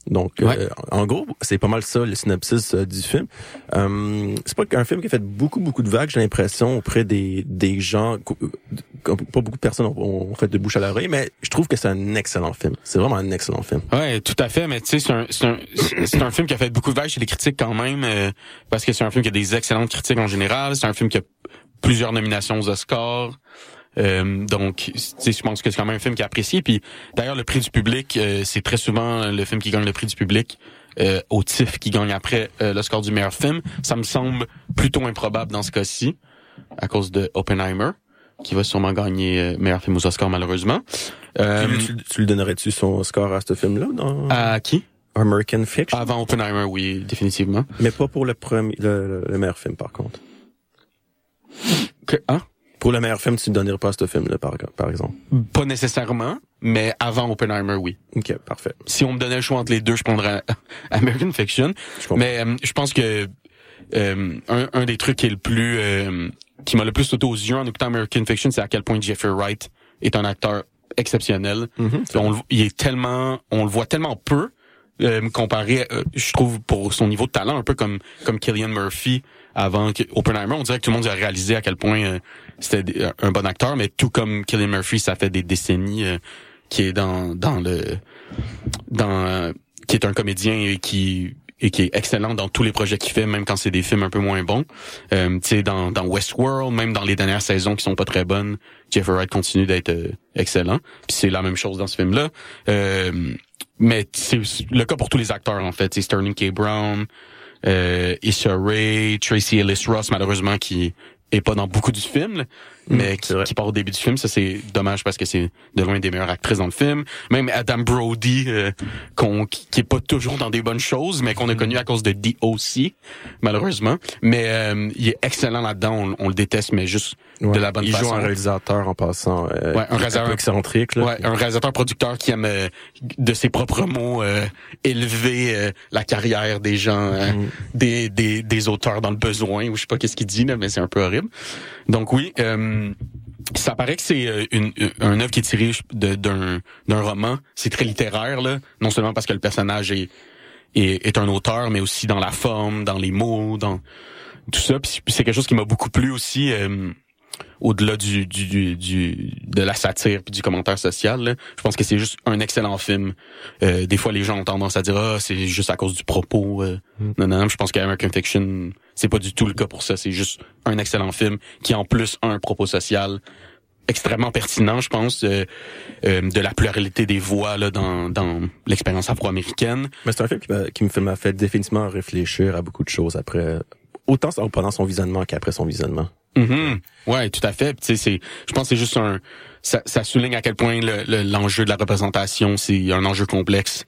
Donc, Ouais. euh, en gros, c'est pas mal ça le synopsis euh, du film. Euh, c'est pas qu'un film qui a fait beaucoup, beaucoup de vagues, j'ai l'impression, auprès des, des gens, euh, pas beaucoup de personnes ont, ont fait de bouche à l'oreille, mais je trouve que c'est un excellent film. C'est vraiment un excellent film. Ouais, tout à fait, mais tu sais, c'est un, c'est un, c'est un film qui a fait beaucoup de vagues chez les critiques quand même, euh, parce que c'est un film qui a des excellentes critiques en général. C'est un film qui a plusieurs nominations aux Oscars. Euh, donc, je pense que c'est quand même un film qui est apprécié. Puis, d'ailleurs, le prix du public, euh, c'est très souvent le film qui gagne le prix du public euh, au TIFF qui gagne après euh, l'Oscar du meilleur film. Ça me semble plutôt improbable dans ce cas-ci, à cause de Oppenheimer, qui va sûrement gagner euh, meilleur film aux Oscars malheureusement. Euh, tu, tu lui donnerais-tu son score à ce film-là dans à qui? American Fiction? Avant Oppenheimer, oui, définitivement. Mais pas pour le premier, le, le- le meilleur film, par contre. Que, hein? Pour le meilleur film, tu ne donnerais pas à ce film-là, par, par exemple. Pas nécessairement, mais avant Oppenheimer, oui. Ok, parfait. Si on me donnait le choix entre les deux, je prendrais <laughs> American Fiction. Je. Mais euh, je pense que euh, un, un des trucs qui est le plus euh, qui m'a le plus sauté aux yeux en écoutant American Fiction, c'est à quel point Jeffrey Wright est un acteur exceptionnel. Mhm, c'est On il est tellement, on le voit tellement peu euh, comparé, euh, je trouve, pour son niveau de talent, un peu comme comme Killian Murphy avant que- Oppenheimer. On dirait que tout le monde a réalisé à quel point euh, c'était des- un bon acteur, mais tout comme Killian Murphy, ça fait des décennies euh, qui est dans dans le dans euh, qui est un comédien et qui et qui est excellent dans tous les projets qu'il fait, même quand c'est des films un peu moins bons. Euh, tu sais, dans, dans Westworld, même dans les dernières saisons qui sont pas très bonnes, Jeffrey Wright continue d'être euh, excellent. Puis c'est la même chose dans ce film-là. Euh, mais c'est le cas pour tous les acteurs, en fait. C'est Sterling K. Brown, euh, Issa Rae, Tracy Ellis Ross, malheureusement, qui est pas dans beaucoup du film, mais c'est qui, qui part au début du film. Ça, c'est dommage parce que c'est de loin des meilleures actrices dans le film. Même Adam Brody, euh, qu'on, qui, qui est pas toujours dans des bonnes choses, mais qu'on a connu à cause de D.O.C., malheureusement. Mais euh, il est excellent là-dedans. On, on le déteste, mais juste Ouais. de la bonne Il façon. joue un réalisateur en passant. Euh, Ouais, un un réalisateur- peu excentrique. Là. Ouais, un réalisateur-producteur qui aime, euh, de ses propres mots, euh, élever euh, la carrière des gens, euh, Mm. des, des, des auteurs dans le besoin, ou je sais pas qu'est-ce qu'il dit, là, mais c'est un peu horrible. Donc oui, euh, ça paraît que c'est euh, une, une, un œuvre qui est tirée d'un d'un roman. C'est très littéraire, là, non seulement parce que le personnage est, est, est un auteur, mais aussi dans la forme, dans les mots, dans tout ça. Puis c'est quelque chose qui m'a beaucoup plu aussi. euh, au-delà du, du, du, du- de la satire puis du commentaire social. là. Je pense que c'est juste un excellent film. Euh, des fois, les gens ont tendance à dire ah c'est juste à cause du propos. euh. Mm. Non, non, non. Je pense qu'American Fiction, c'est pas du tout le cas pour ça. C'est juste un excellent film qui en plus a un propos social extrêmement pertinent, je pense, euh, euh, de la pluralité des voix là, dans, dans l'expérience afro-américaine. Mais c'est un film qui me m'a fait définitivement réfléchir à beaucoup de choses après, autant pendant son visionnement qu'après son visionnement. Mhm. Ouais, tout à fait. Tu sais, c'est, je pense que c'est juste un, ça, ça souligne à quel point le- le- l'enjeu de la représentation, c'est un enjeu complexe,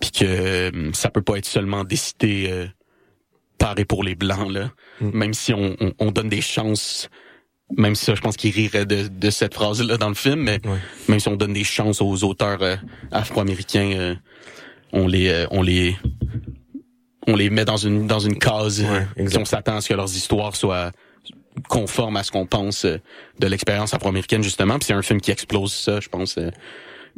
puis que euh, ça peut pas être seulement décidé euh, par et pour les blancs là. Mm. Même si on, on, on donne des chances, même si ça, je pense qu'il rirait de, de cette phrase là dans le film, mais Ouais. même si on donne des chances aux auteurs euh, afro-américains, euh, on les, euh, on les on les met dans une dans une case Ouais, on s'attend à ce que leurs histoires soient conformes à ce qu'on pense euh, de l'expérience afro-américaine justement puis c'est un film qui explose ça je pense euh,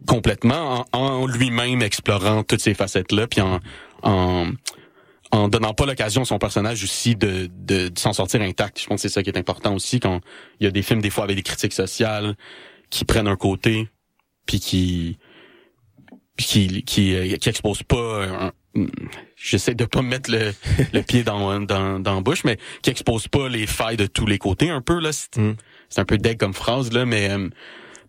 complètement en, lui-même explorant toutes ces facettes là puis en, en en donnant pas l'occasion à son personnage aussi de, de, s'en sortir intact. Je pense que c'est ça qui est important aussi quand il y a des films des fois avec des critiques sociales qui prennent un côté puis qui qui qui, euh, qui exposent pas un- j'essaie de pas mettre le, le pied dans, dans dans la bouche mais qui exposent pas les failles de tous les côtés un peu là c'est Mm. c'est un peu deg comme phrase là mais euh,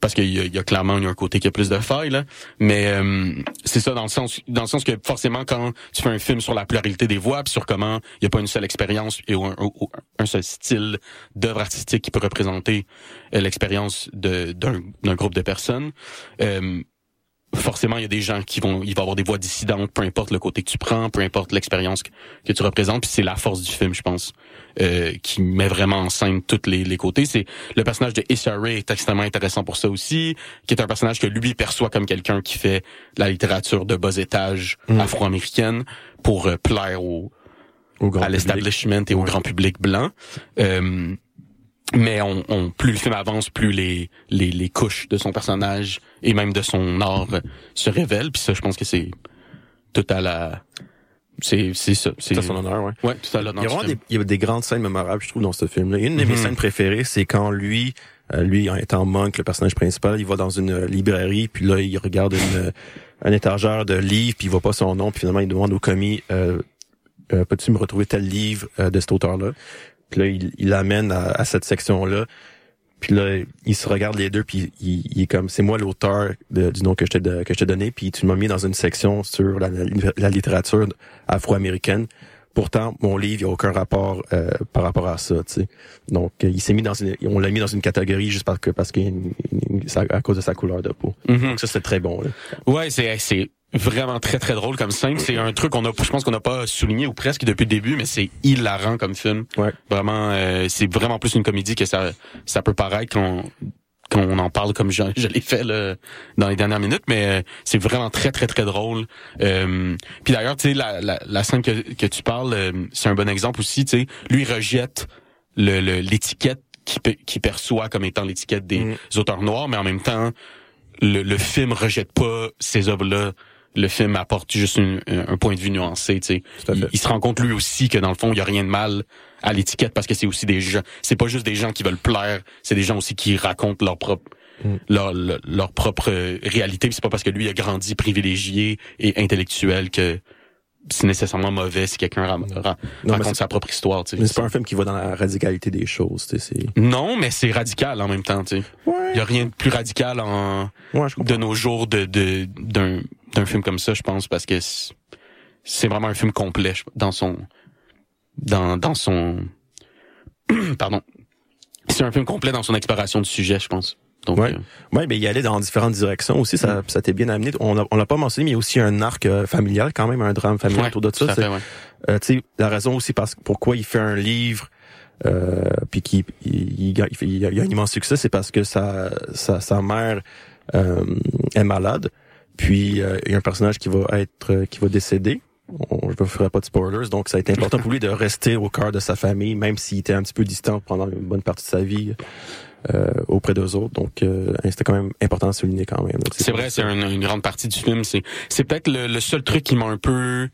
parce qu'il y a, il y a clairement il y a un côté qui a plus de failles là mais euh, c'est ça dans le sens dans le sens que forcément quand tu fais un film sur la pluralité des voix puis sur comment il y a pas une seule expérience et un, un- un seul style d'œuvre artistique qui peut représenter euh, l'expérience de d'un d'un groupe de personnes euh, forcément il y a des gens qui vont il va avoir des voix dissidentes peu importe le côté que tu prends peu importe l'expérience que, que tu représentes puis c'est la force du film je pense euh, qui met vraiment en scène tous les, les côtés c'est le personnage de Issa Rae est extrêmement intéressant pour ça aussi qui est un personnage que lui perçoit comme quelqu'un qui fait la littérature de bas étage Mm. afro-américaine pour euh, plaire au, Au grand à public. l'establishment et au Ouais. grand public blanc. Euh, mais on, on- plus le film avance, plus les, les, les couches de son personnage et même de son art euh, se révèlent. Puis ça, je pense que c'est tout à la... C'est c'est ça. C'est à son honneur, ouais. Ouais, tout à l'honneur Il y, a vraiment film. des, il y a des grandes scènes mémorables, je trouve, dans ce film-là. Une de mes Mhm. scènes préférées, c'est quand lui, euh, lui, en étant monk, le personnage principal, il va dans une euh, librairie, puis là, il regarde une, un étagère de livres, puis il voit pas son nom, puis finalement, il demande au commis, euh, euh, peux-tu me retrouver tel livre euh, de cet auteur-là? Puis là, il il l'amène à, à cette section-là. Puis là, il se regarde les deux, puis il, il est comme, c'est moi l'auteur du nom que je t'ai que je t'ai donné, puis tu m'as mis dans une section sur la, la- la littérature afro-américaine. Pourtant, mon livre, il n'y a aucun rapport euh, par rapport à ça, tu sais. Donc, euh, il s'est mis dans une, on l'a mis dans une catégorie juste parce que parce qu'il à cause de sa couleur de peau. Mhm. Donc ça, c'est très bon. Là. Ouais, c'est c'est vraiment très très drôle comme scène. C'est un truc qu'on a, je pense qu'on n'a pas souligné ou presque depuis le début, mais c'est hilarant comme film. Ouais. Vraiment, euh, c'est vraiment plus une comédie que ça ça peut paraître quand quand on en parle comme je, je l'ai fait là, dans les dernières minutes, mais euh, c'est vraiment très très très drôle. Euh, puis d'ailleurs, tu sais, la, la, la scène que, que tu parles, euh, c'est un bon exemple aussi. Tu sais, lui il rejette le le- l'étiquette qui pe- qui perçoit comme étant l'étiquette des Mm. auteurs noirs, mais en même temps, le, le film rejette pas ces œuvres-là. Le film apporte juste une- un point de vue nuancé. Tu sais, il, se rend compte lui aussi que dans le fond, il y a rien de mal à l'étiquette parce que c'est aussi des gens. C'est pas juste des gens qui veulent plaire, c'est des gens aussi qui racontent leur propre Mm. leur, leur, leur propre réalité. C'est pas parce que lui a grandi privilégié et intellectuel que c'est nécessairement mauvais si quelqu'un ra- ra- Non, mais raconte sa propre histoire. Tu sais. mais c'est pas un film qui va dans la radicalité des choses, tu sais. c'est- Non, mais c'est radical en même temps. Tu sais. Ouais. Il y a rien de plus radical en Ouais, de nos jours de d'un film comme ça, je pense, parce que c'est- vraiment un film complet dans son dans dans son <clears throat> pardon. C'est un film complet dans son exploration du sujet, je pense. Donc Ouais. euh, Ouais, mais il allait dans différentes directions aussi. Ça, ça t'est bien amené. On l'a pas mentionné, mais il y a aussi un arc euh, familial quand même, un drame familial ouais, autour de tout ça. fait, ouais. Euh, tu sais, la raison aussi parce pourquoi il fait un livre euh, puis qu'il il, il, il a, un immense succès, c'est parce que sa sa, sa mère euh, est malade. Puis euh, il y a un personnage qui va être qui va décéder. On, je ne ferai pas de spoilers, donc ça a été important pour lui de rester au cœur de sa famille, même s'il était un petit peu distant pendant une bonne partie de sa vie euh, auprès d'eux autres. Donc euh, c'était quand même important à souligner quand même. C'est vrai, c'est un- une grande partie du film. C'est c'est peut-être le, le seul truc qui m'a un peu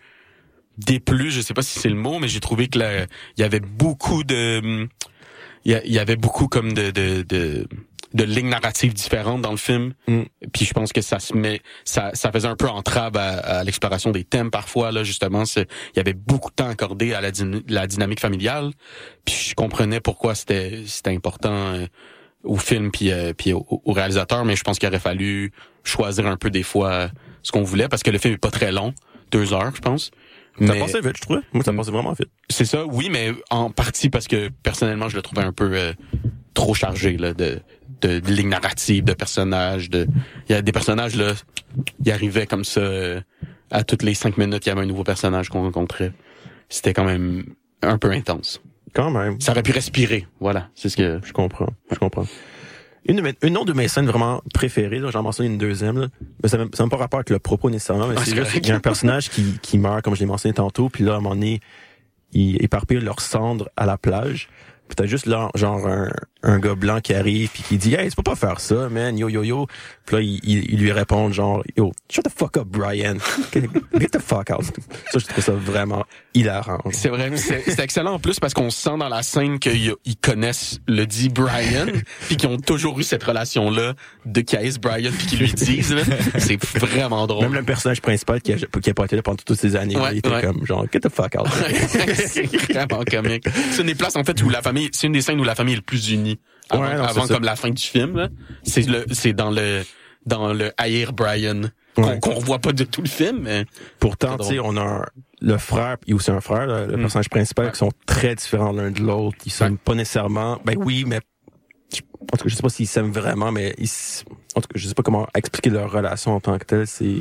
déplu. Je sais pas si c'est le mot, mais j'ai trouvé que là, il y avait beaucoup de, il y, avait beaucoup comme de de de, de lignes narratives différentes dans le film. Mm. Puis je pense que ça se met, ça ça faisait un peu entrave à, à l'exploration des thèmes parfois là justement. Il y avait beaucoup de temps accordé à la, la dynamique familiale. Puis je comprenais pourquoi c'était c'était important. Au film puis euh, puis au, au réalisateur mais je pense qu'il aurait fallu choisir un peu des fois euh, ce qu'on voulait parce que le film est pas très long deux heures je pense Ça mais passait vite, je trouvais. Moi, ça Mm. passait vraiment vite. c'est ça oui mais en partie parce que personnellement je le trouvais un peu euh, trop chargé là de de, de lignes narratives de personnages de il y a des personnages là ils arrivaient comme ça euh, à toutes les cinq minutes il y avait un nouveau personnage qu'on rencontrait c'était quand même un peu intense Quand même. ça aurait pu respirer voilà c'est ce que Je comprends, je comprends. Une, une autre de mes scènes vraiment préférées, j'en mentionne une deuxième, là, mais ça n'a même pas rapport avec le propos nécessairement, mais Ah, c'est juste qu'il y a un personnage qui, qui meurt, comme je l'ai mentionné tantôt, puis là, à un moment donné, ils éparpillent leurs cendres à la plage. Peut-être juste là, genre un, un gars blanc qui arrive puis qui dit hey tu peux pas faire ça man yo yo yo puis là il, il, il lui répond genre yo shut the fuck up Brian <laughs> get the fuck out ça je trouve ça vraiment hilarant C'est vrai, c'est excellent en plus parce qu'on sent dans la scène qu'ils ils connaissent le dit Brian, <laughs> puis qu'ils ont toujours eu cette relation-là de Caïs Brian, puis qu'ils lui disent. C'est vraiment drôle. même le personnage principal qui a, qui a pas été là pendant toutes ces années Ouais, il était ouais. comme genre get the fuck out <laughs> c'est vraiment comique. C'est une des places en fait où la famille, c'est une des scènes où la famille est le plus unie. Avant, Ouais, non, c'est avant comme la fin du film, c'est le, c'est dans le, dans le haïr Brian qu'on Ouais. qu'on revoit pas de tout le film, mais Pourtant, tu sais, on a un- le frère et aussi un frère, le, le Mm. personnage principal, Ouais. qui sont très différents l'un de l'autre. Ils s'aiment pas nécessairement. Ben oui, mais en tout cas, je sais pas s'ils s'aiment vraiment, mais ils, en tout cas, je sais pas comment expliquer leur relation en tant que telle. C'est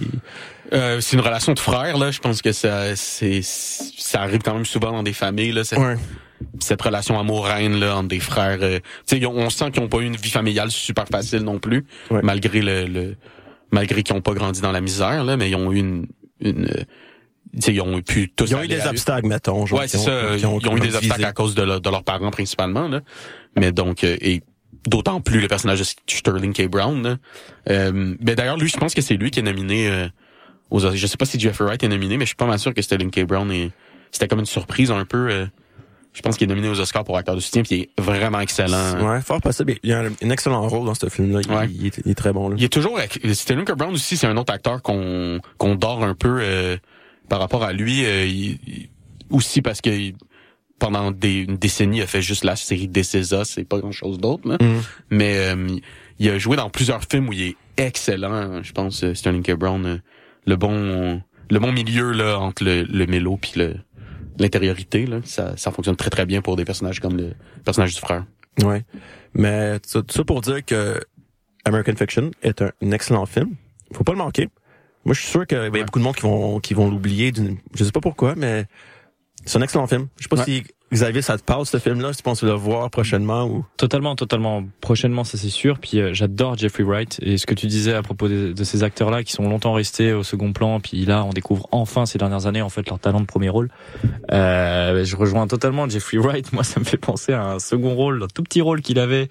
euh, c'est une relation de frères là. Je pense que ça, c'est, ça arrive quand même souvent dans des familles là. Cette, ouais. Cette relation amour-haine là entre des frères. euh, tu on sent qu'ils ont pas eu une vie familiale super facile non plus, Ouais. malgré le, le malgré qu'ils ont pas grandi dans la misère là, mais ils ont eu une, une euh, tu sais, ils ont pu tous Ils ont eu des obstacts, mettons. genre, Ouais, c'est ça. Ils ont, eu des visé. obstacles à cause de, leur- de leurs parents principalement, là. Mais donc, euh, et d'autant plus le personnage de Sterling K. Brown. Là. Euh, mais d'ailleurs, lui, je pense que c'est lui qui est nominé euh, aux. Je sais pas si Jeffrey Wright est nominé, mais je suis pas mal sûr que Sterling K. Brown est. C'était comme une surprise un peu. Je pense qu'il est nominé aux Oscars pour acteur de soutien, puis il est vraiment excellent. Ouais, fort possible. Il a un, un excellent rôle dans ce film-là. Il, Ouais. il est, il est très bon. Là. Il est toujours Sterling K. Brown aussi, c'est un autre acteur qu'on qu'on dort un peu euh, par rapport à lui. euh, il- aussi parce que pendant des, une décennie, il a fait juste la série This Is Us et pas grand chose d'autre. Mhm. Mais euh, il a joué dans plusieurs films où il est excellent. Je pense euh, Sterling K. Brown, euh, le bon le bon milieu là entre le, le mélo puis le l'intériorité là, ça, ça fonctionne très très bien pour des personnages comme le personnage du frère. Ouais. Mais ça, tout ça pour dire que American Fiction est un, un excellent film. Faut pas le manquer. Moi, je suis sûr qu'il y a beaucoup de monde qui vont qui vont l'oublier. Je sais pas pourquoi, mais c'est un excellent film. Je sais pas Ouais. si Xavier, ça te parle ce film-là, si tu penses le voir prochainement ou? Totalement, totalement. Prochainement, ça c'est sûr. Puis euh, j'adore Jeffrey Wright et ce que tu disais à propos de, de ces acteurs-là qui sont longtemps restés au second plan. Puis là, on découvre enfin ces dernières années en fait leur talent de premier rôle. Euh, je rejoins totalement Jeffrey Wright. Moi, ça me fait penser à un second rôle, un tout petit rôle qu'il avait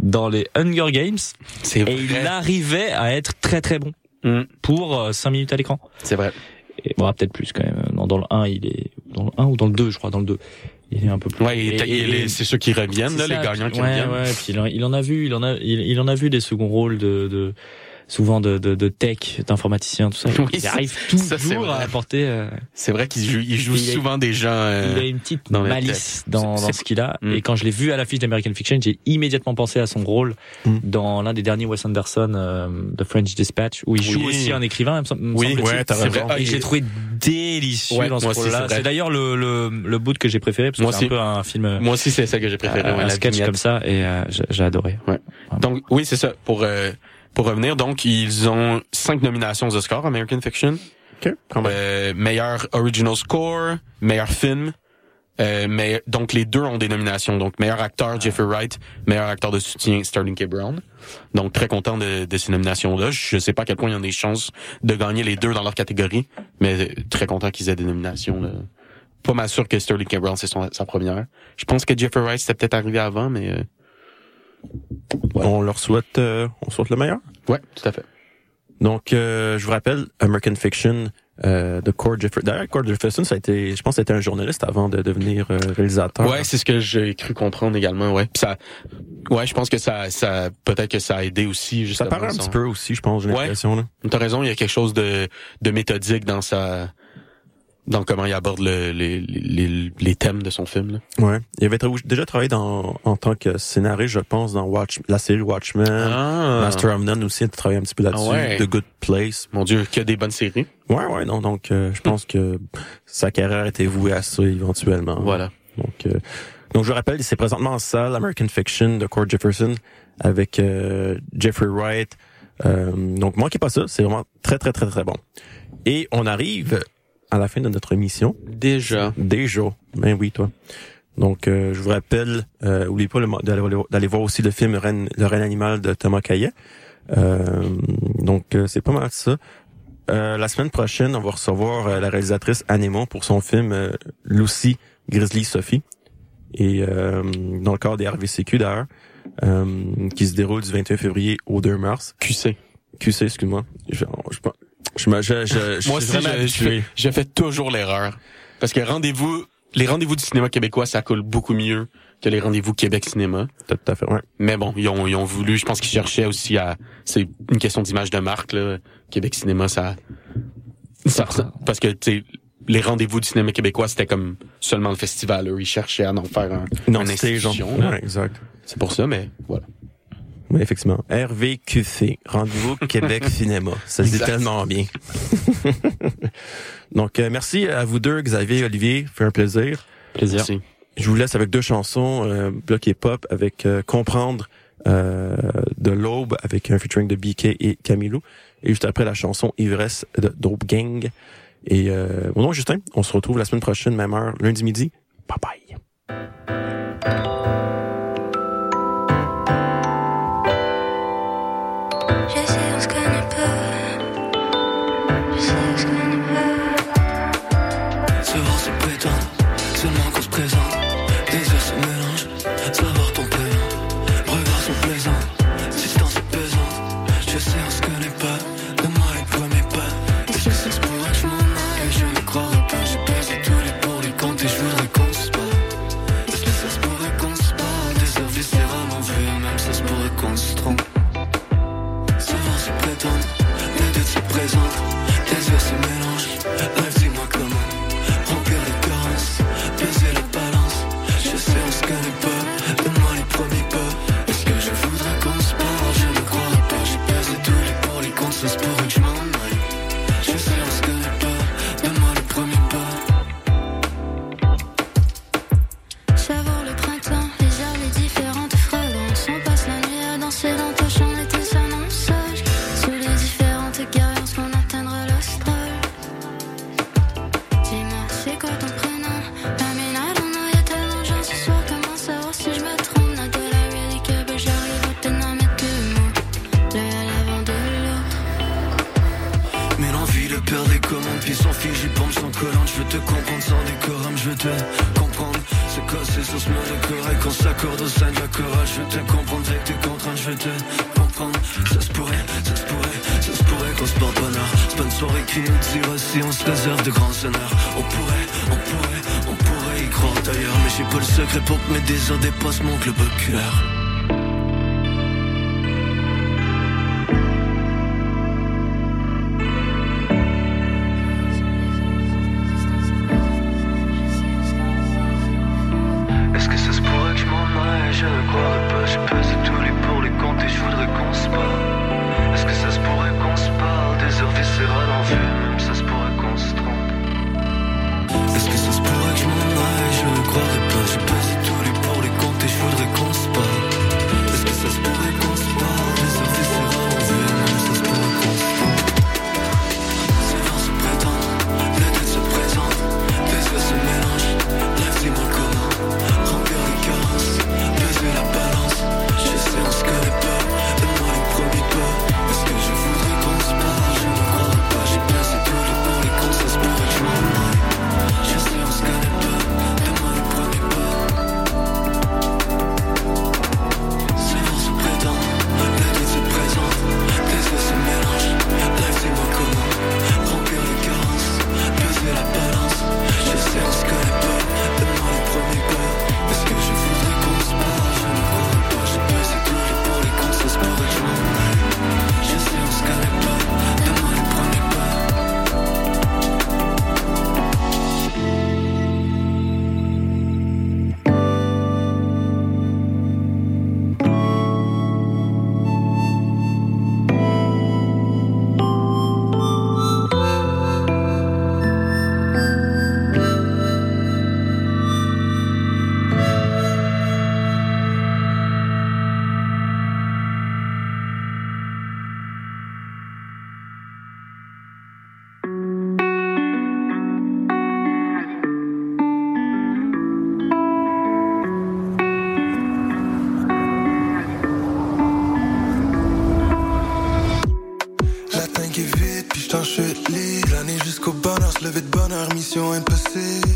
dans les Hunger Games. C'est Et il arrivait à être très très bon Mm, pour 5 minutes à l'écran. c'est vrai. Et bon, peut-être plus quand même. Dans, dans le 1, il est dans le 1 ou dans le 2, je crois, dans le 2. Il est un peu plus. Ouais, Et- il est- et- c'est ceux qui reviennent là, c'est les ça, gagnants qui ouais, reviennent. Ouais, puis il en, il en a vu, il en a, il, il en a vu des seconds rôles de, de souvent de, de, de tech, d'informaticien, tout ça. Oui, il ça- arrive ça, c'est toujours à apporter. euh, C'est vrai qu'il joue, il joue souvent des gens. euh, il a une petite dans malice dans, dans ce qu'il a. Mm. Et quand je l'ai vu à l'affiche d'American Fiction, j'ai immédiatement pensé à son rôle Mm. dans l'un des derniers Wes Anderson, euh, The French Dispatch, où il joue Oui. aussi un écrivain. me Oui, ouais, t'as c'est raison. vrai. Ah, Et est- trouvé délicieux Ouais, dans ce rôle-là. c'est d'ailleurs le, le, le bout que j'ai préféré, parce que Moi c'est un aussi. peu un film, Moi aussi, c'est ça que j'ai préféré. un, sketch comme ça, et euh, j'ai j'ai adoré. Donc oui, c'est ça. Pour euh, pour revenir, donc ils ont cinq nominations aux Oscars, American Fiction. Ok, quand même. Euh, meilleur original score, meilleur film. Euh, mais donc les deux ont des nominations. Donc meilleur acteur Jeffrey Wright, meilleur acteur de soutien Sterling K. Brown. Donc très content de, de ces nominations-là. Je sais pas à quel point il y en a des chances de gagner les deux dans leur catégorie, mais euh, très content qu'ils aient des nominations. Là. Pas mal sûr que Sterling K. Brown c'est sa première. Je pense que Jeffrey Wright c'était peut-être arrivé avant, mais ouais. On leur souhaite, euh, on souhaite le meilleur? ouais, tout à fait. Donc, euh, je vous rappelle, American Fiction euh, de Cord Jefferson. D'ailleurs, Cord Jefferson, ça a été, je pense, c'était un journaliste avant de devenir euh, réalisateur. Ouais, c'est ce que j'ai cru comprendre également, ouais. Puis ça, ouais, je pense que ça, ça, peut-être que ça a aidé aussi. ça paraît un son- petit peu aussi, je pense, j'ai Ouais. l'impression. là. T'as raison, il y a quelque chose de, de méthodique dans sa, dans comment il aborde le, les, les, les thèmes de son film. Là. Ouais. Il avait tra- déjà travaillé dans, en tant que scénariste, je pense, dans Watch, la série Watchmen. Ah, Master of None aussi, il a travaillé un petit peu là-dessus. Ah ouais. The Good Place. mon Dieu, qu'il y a des bonnes séries. Ouais, ouais, non, donc euh, je pense que sa carrière était vouée à ça éventuellement. Voilà. Donc, euh, donc je rappelle, c'est présentement en salle American Fiction de Cord Jefferson avec euh, Jeffrey Wright. Euh, donc manquez pas ça, c'est vraiment très très très très bon. Et on arrive à la fin de notre émission. Déjà. Déjà. Ben oui, toi. Donc, euh, je vous rappelle, euh, oubliez pas d'aller voir aussi le film Reine, Le Reine Animal de Thomas Caillet. Euh, donc, euh, c'est pas mal ça. Euh, la semaine prochaine, on va recevoir euh, la réalisatrice Anémon pour son film Lucy, Grizzly, Sophie. Et dans le cadre des RVCQ d'ailleurs, qui se déroule du 21 février au 2 mars. QC. QC, excuse-moi. Je, je, je me, je, je, je Moi aussi, je, fais toujours l'erreur. Parce que rendez-vous, les rendez-vous du cinéma québécois, ça coule beaucoup mieux que les rendez-vous Québec Cinéma. Tout à fait, ouais. Mais bon, ils ont, ils ont voulu, je pense qu'ils cherchaient aussi à, c'est une question d'image de marque, là. Québec Cinéma, ça, ça, parce que, tu les rendez-vous du cinéma québécois, c'était comme seulement le festival, eux. Ils cherchaient à en faire un, non, ouais, exact. C'est pour ça, mais voilà. Oui, effectivement. RVQC, Rendez-vous Québec <laughs> Cinéma. Ça se dit tellement bien. <laughs> Donc, euh, merci à vous deux, Xavier et Olivier. Fait un plaisir. Plaisir. Merci. Je vous laisse avec deux chansons, euh, Bloc et Pop, avec euh, Comprendre euh, de l'Aube, avec un featuring de BK et Camilo. Et juste après, la chanson Ivresse de Dope Gang. Et euh, bon, Justin, on se retrouve la semaine prochaine, même heure, lundi midi. Bye bye. désir dépasse mon club cœur. mission impossible.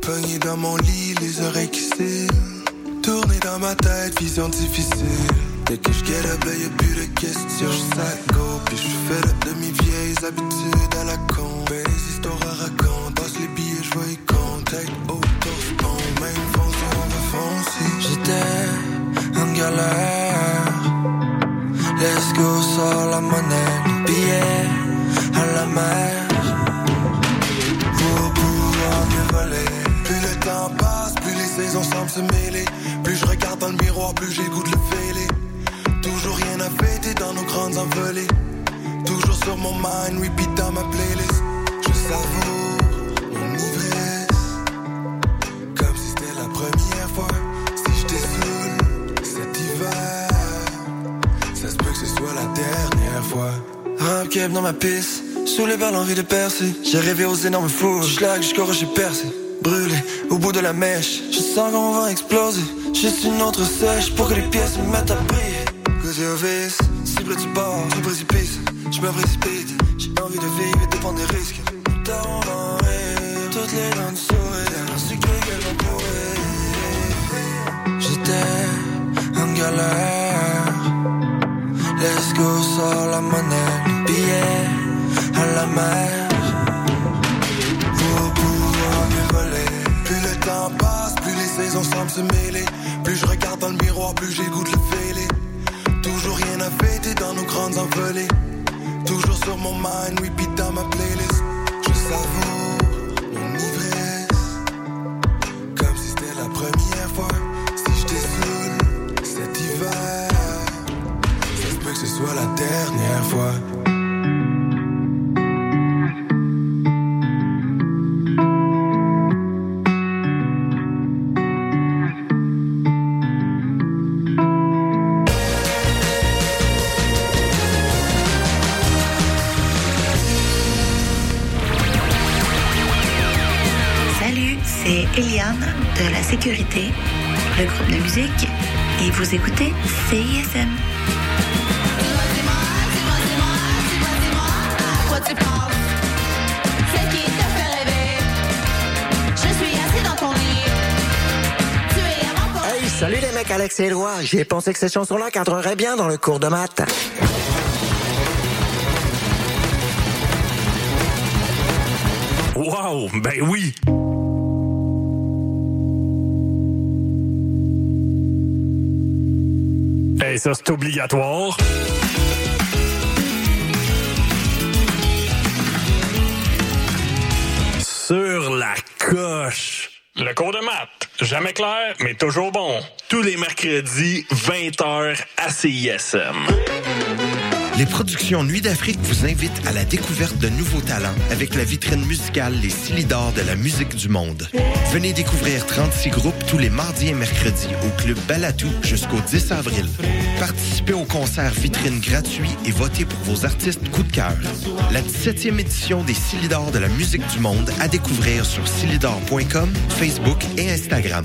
Pogné dans mon lit, les oreilles qui. Tourné dans ma tête, vision difficile. Dès que je get up, y'a plus de questions. Je go, puis je fais de mes vieilles habitudes à la con. Ben, les histoires à raconter, passe les billets, je vois y contact. Autospon, même foncer, on va foncer. J'étais en galère. Let's go, sort la monnaie, les billets à la mer. Saisons semblent se mêler. Plus je regarde dans le miroir, plus j'écoute le fêlé. Toujours rien à fêter dans nos grandes envolées. Toujours sur mon mind, repeat dans ma playlist. Je savoure mon ivresse. Comme si c'était la première fois. Si je saoul cet hiver, ça se peut que ce soit la dernière fois. Cap dans ma piste. Sous les balles, envie de percer. J'ai rêvé aux énormes fours. Schlag jusqu'au j'ai percé. Brûlé au bout de la mèche. Qu'on va exploser. Juste une autre sèche pour que les pièces me mettent à briller. Côté office, si près du bord, du précipice. Je me précipite. J'ai envie de vivre et de prendre des risques. Tard on va en rire. Toutes les dents de sourire. Ainsi que qu'elles. J'étais en galère. Let's go, sors la monnaie, le billet à la mer. Saisons semblent se mêler. Plus je regarde dans le miroir, plus j'écoute le fêlé. Toujours rien à fêter dans nos grandes envolées. Toujours sur mon mind, repeat dans ma playlist. Je savoure mon ivresse. Comme si c'était la première fois. Si je saoul cet hiver, ça se que ce soit la dernière fois. J'ai pensé que cette chanson-là cadrerait bien dans le cours de maths. Wow, ben oui. Et ça, c'est obligatoire. Sur la coche. Le cours de maths, jamais clair, mais toujours bon. Tous les mercredis, 20h à CISM. Les productions Nuit d'Afrique vous invitent à la découverte de nouveaux talents avec la vitrine musicale Les Silidors de la musique du monde. Venez découvrir 36 groupes tous les mardis et mercredis au Club Balatou jusqu'au 10 avril. Participez au concert vitrine gratuit et votez pour vos artistes coup de cœur. La 17e édition des Silidors de la musique du monde à découvrir sur silidor.com, Facebook et Instagram.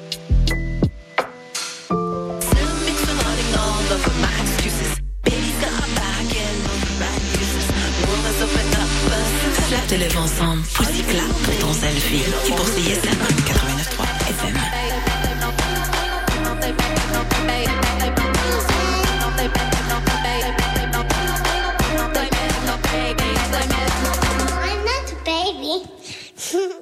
De lèvres ensemble, Pussy Clap pour ton selfie. Qui pour CISM 89.3 FM. I'm not a baby. <laughs>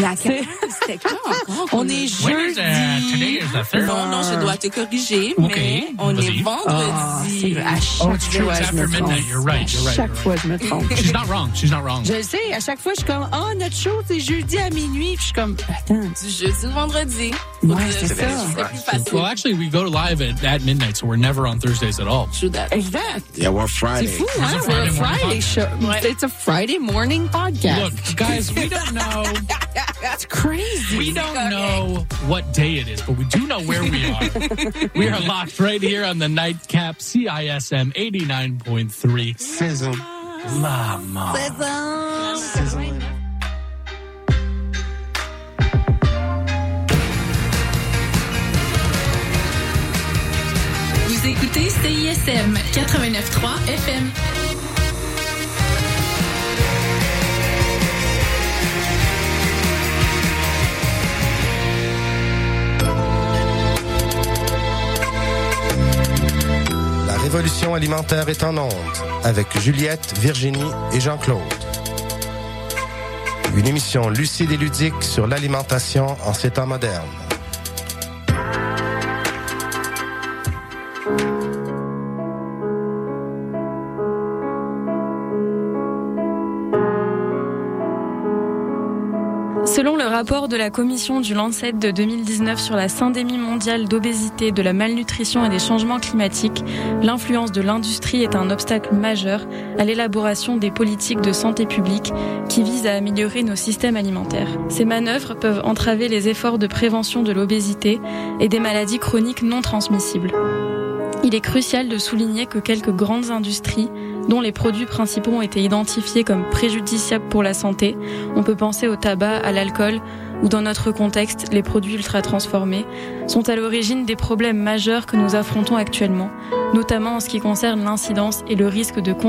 La C'était quand <laughs> encore? On est When is, uh, jeudi. today is the third. Non, non, je dois te corriger, mais on est Ah, c'est vendredi. vrai, à chaque Oh, it's true. fois, It's je me after trompe. She's not wrong. She's not wrong. Je le sais, à chaque fois, je suis comme, oh, notre show, c'est jeudi à minuit. Puis je suis comme, attends. Du jeudi au vendredi. Ouais, c'est ça. C'est. Well, actually, we go live at, at midnight, so we're never on Thursdays at all. Exact. Yeah, we're C'est Friday. fou, It's a hein? Friday We're a morning Friday show. It's a Friday morning podcast. Look, guys, we don't know. <laughs> That's crazy. We don't know what day it is, but we do know where we are. <laughs> we are locked right here on the nightcap CISM 89.3. Sizzle. Lama. Vous écoutez CISM 89.3 FM. Révolution alimentaire est en onde avec Juliette, Virginie et Jean-Claude. Une émission lucide et ludique sur l'alimentation en ces temps modernes. Rapport de la commission du Lancet de 2019 sur la syndémie mondiale d'obésité, de la malnutrition et des changements climatiques, l'influence de l'industrie est un obstacle majeur à l'élaboration des politiques de santé publique qui visent à améliorer nos systèmes alimentaires. Ces manœuvres peuvent entraver les efforts de prévention de l'obésité et des maladies chroniques non transmissibles. Il est crucial de souligner que quelques grandes industries dont les produits principaux ont été identifiés comme préjudiciables pour la santé. On peut penser au tabac, à l'alcool ou dans notre contexte, les produits ultra transformés, sont à l'origine des problèmes majeurs que nous affrontons actuellement, notamment en ce qui concerne l'incidence et le risque de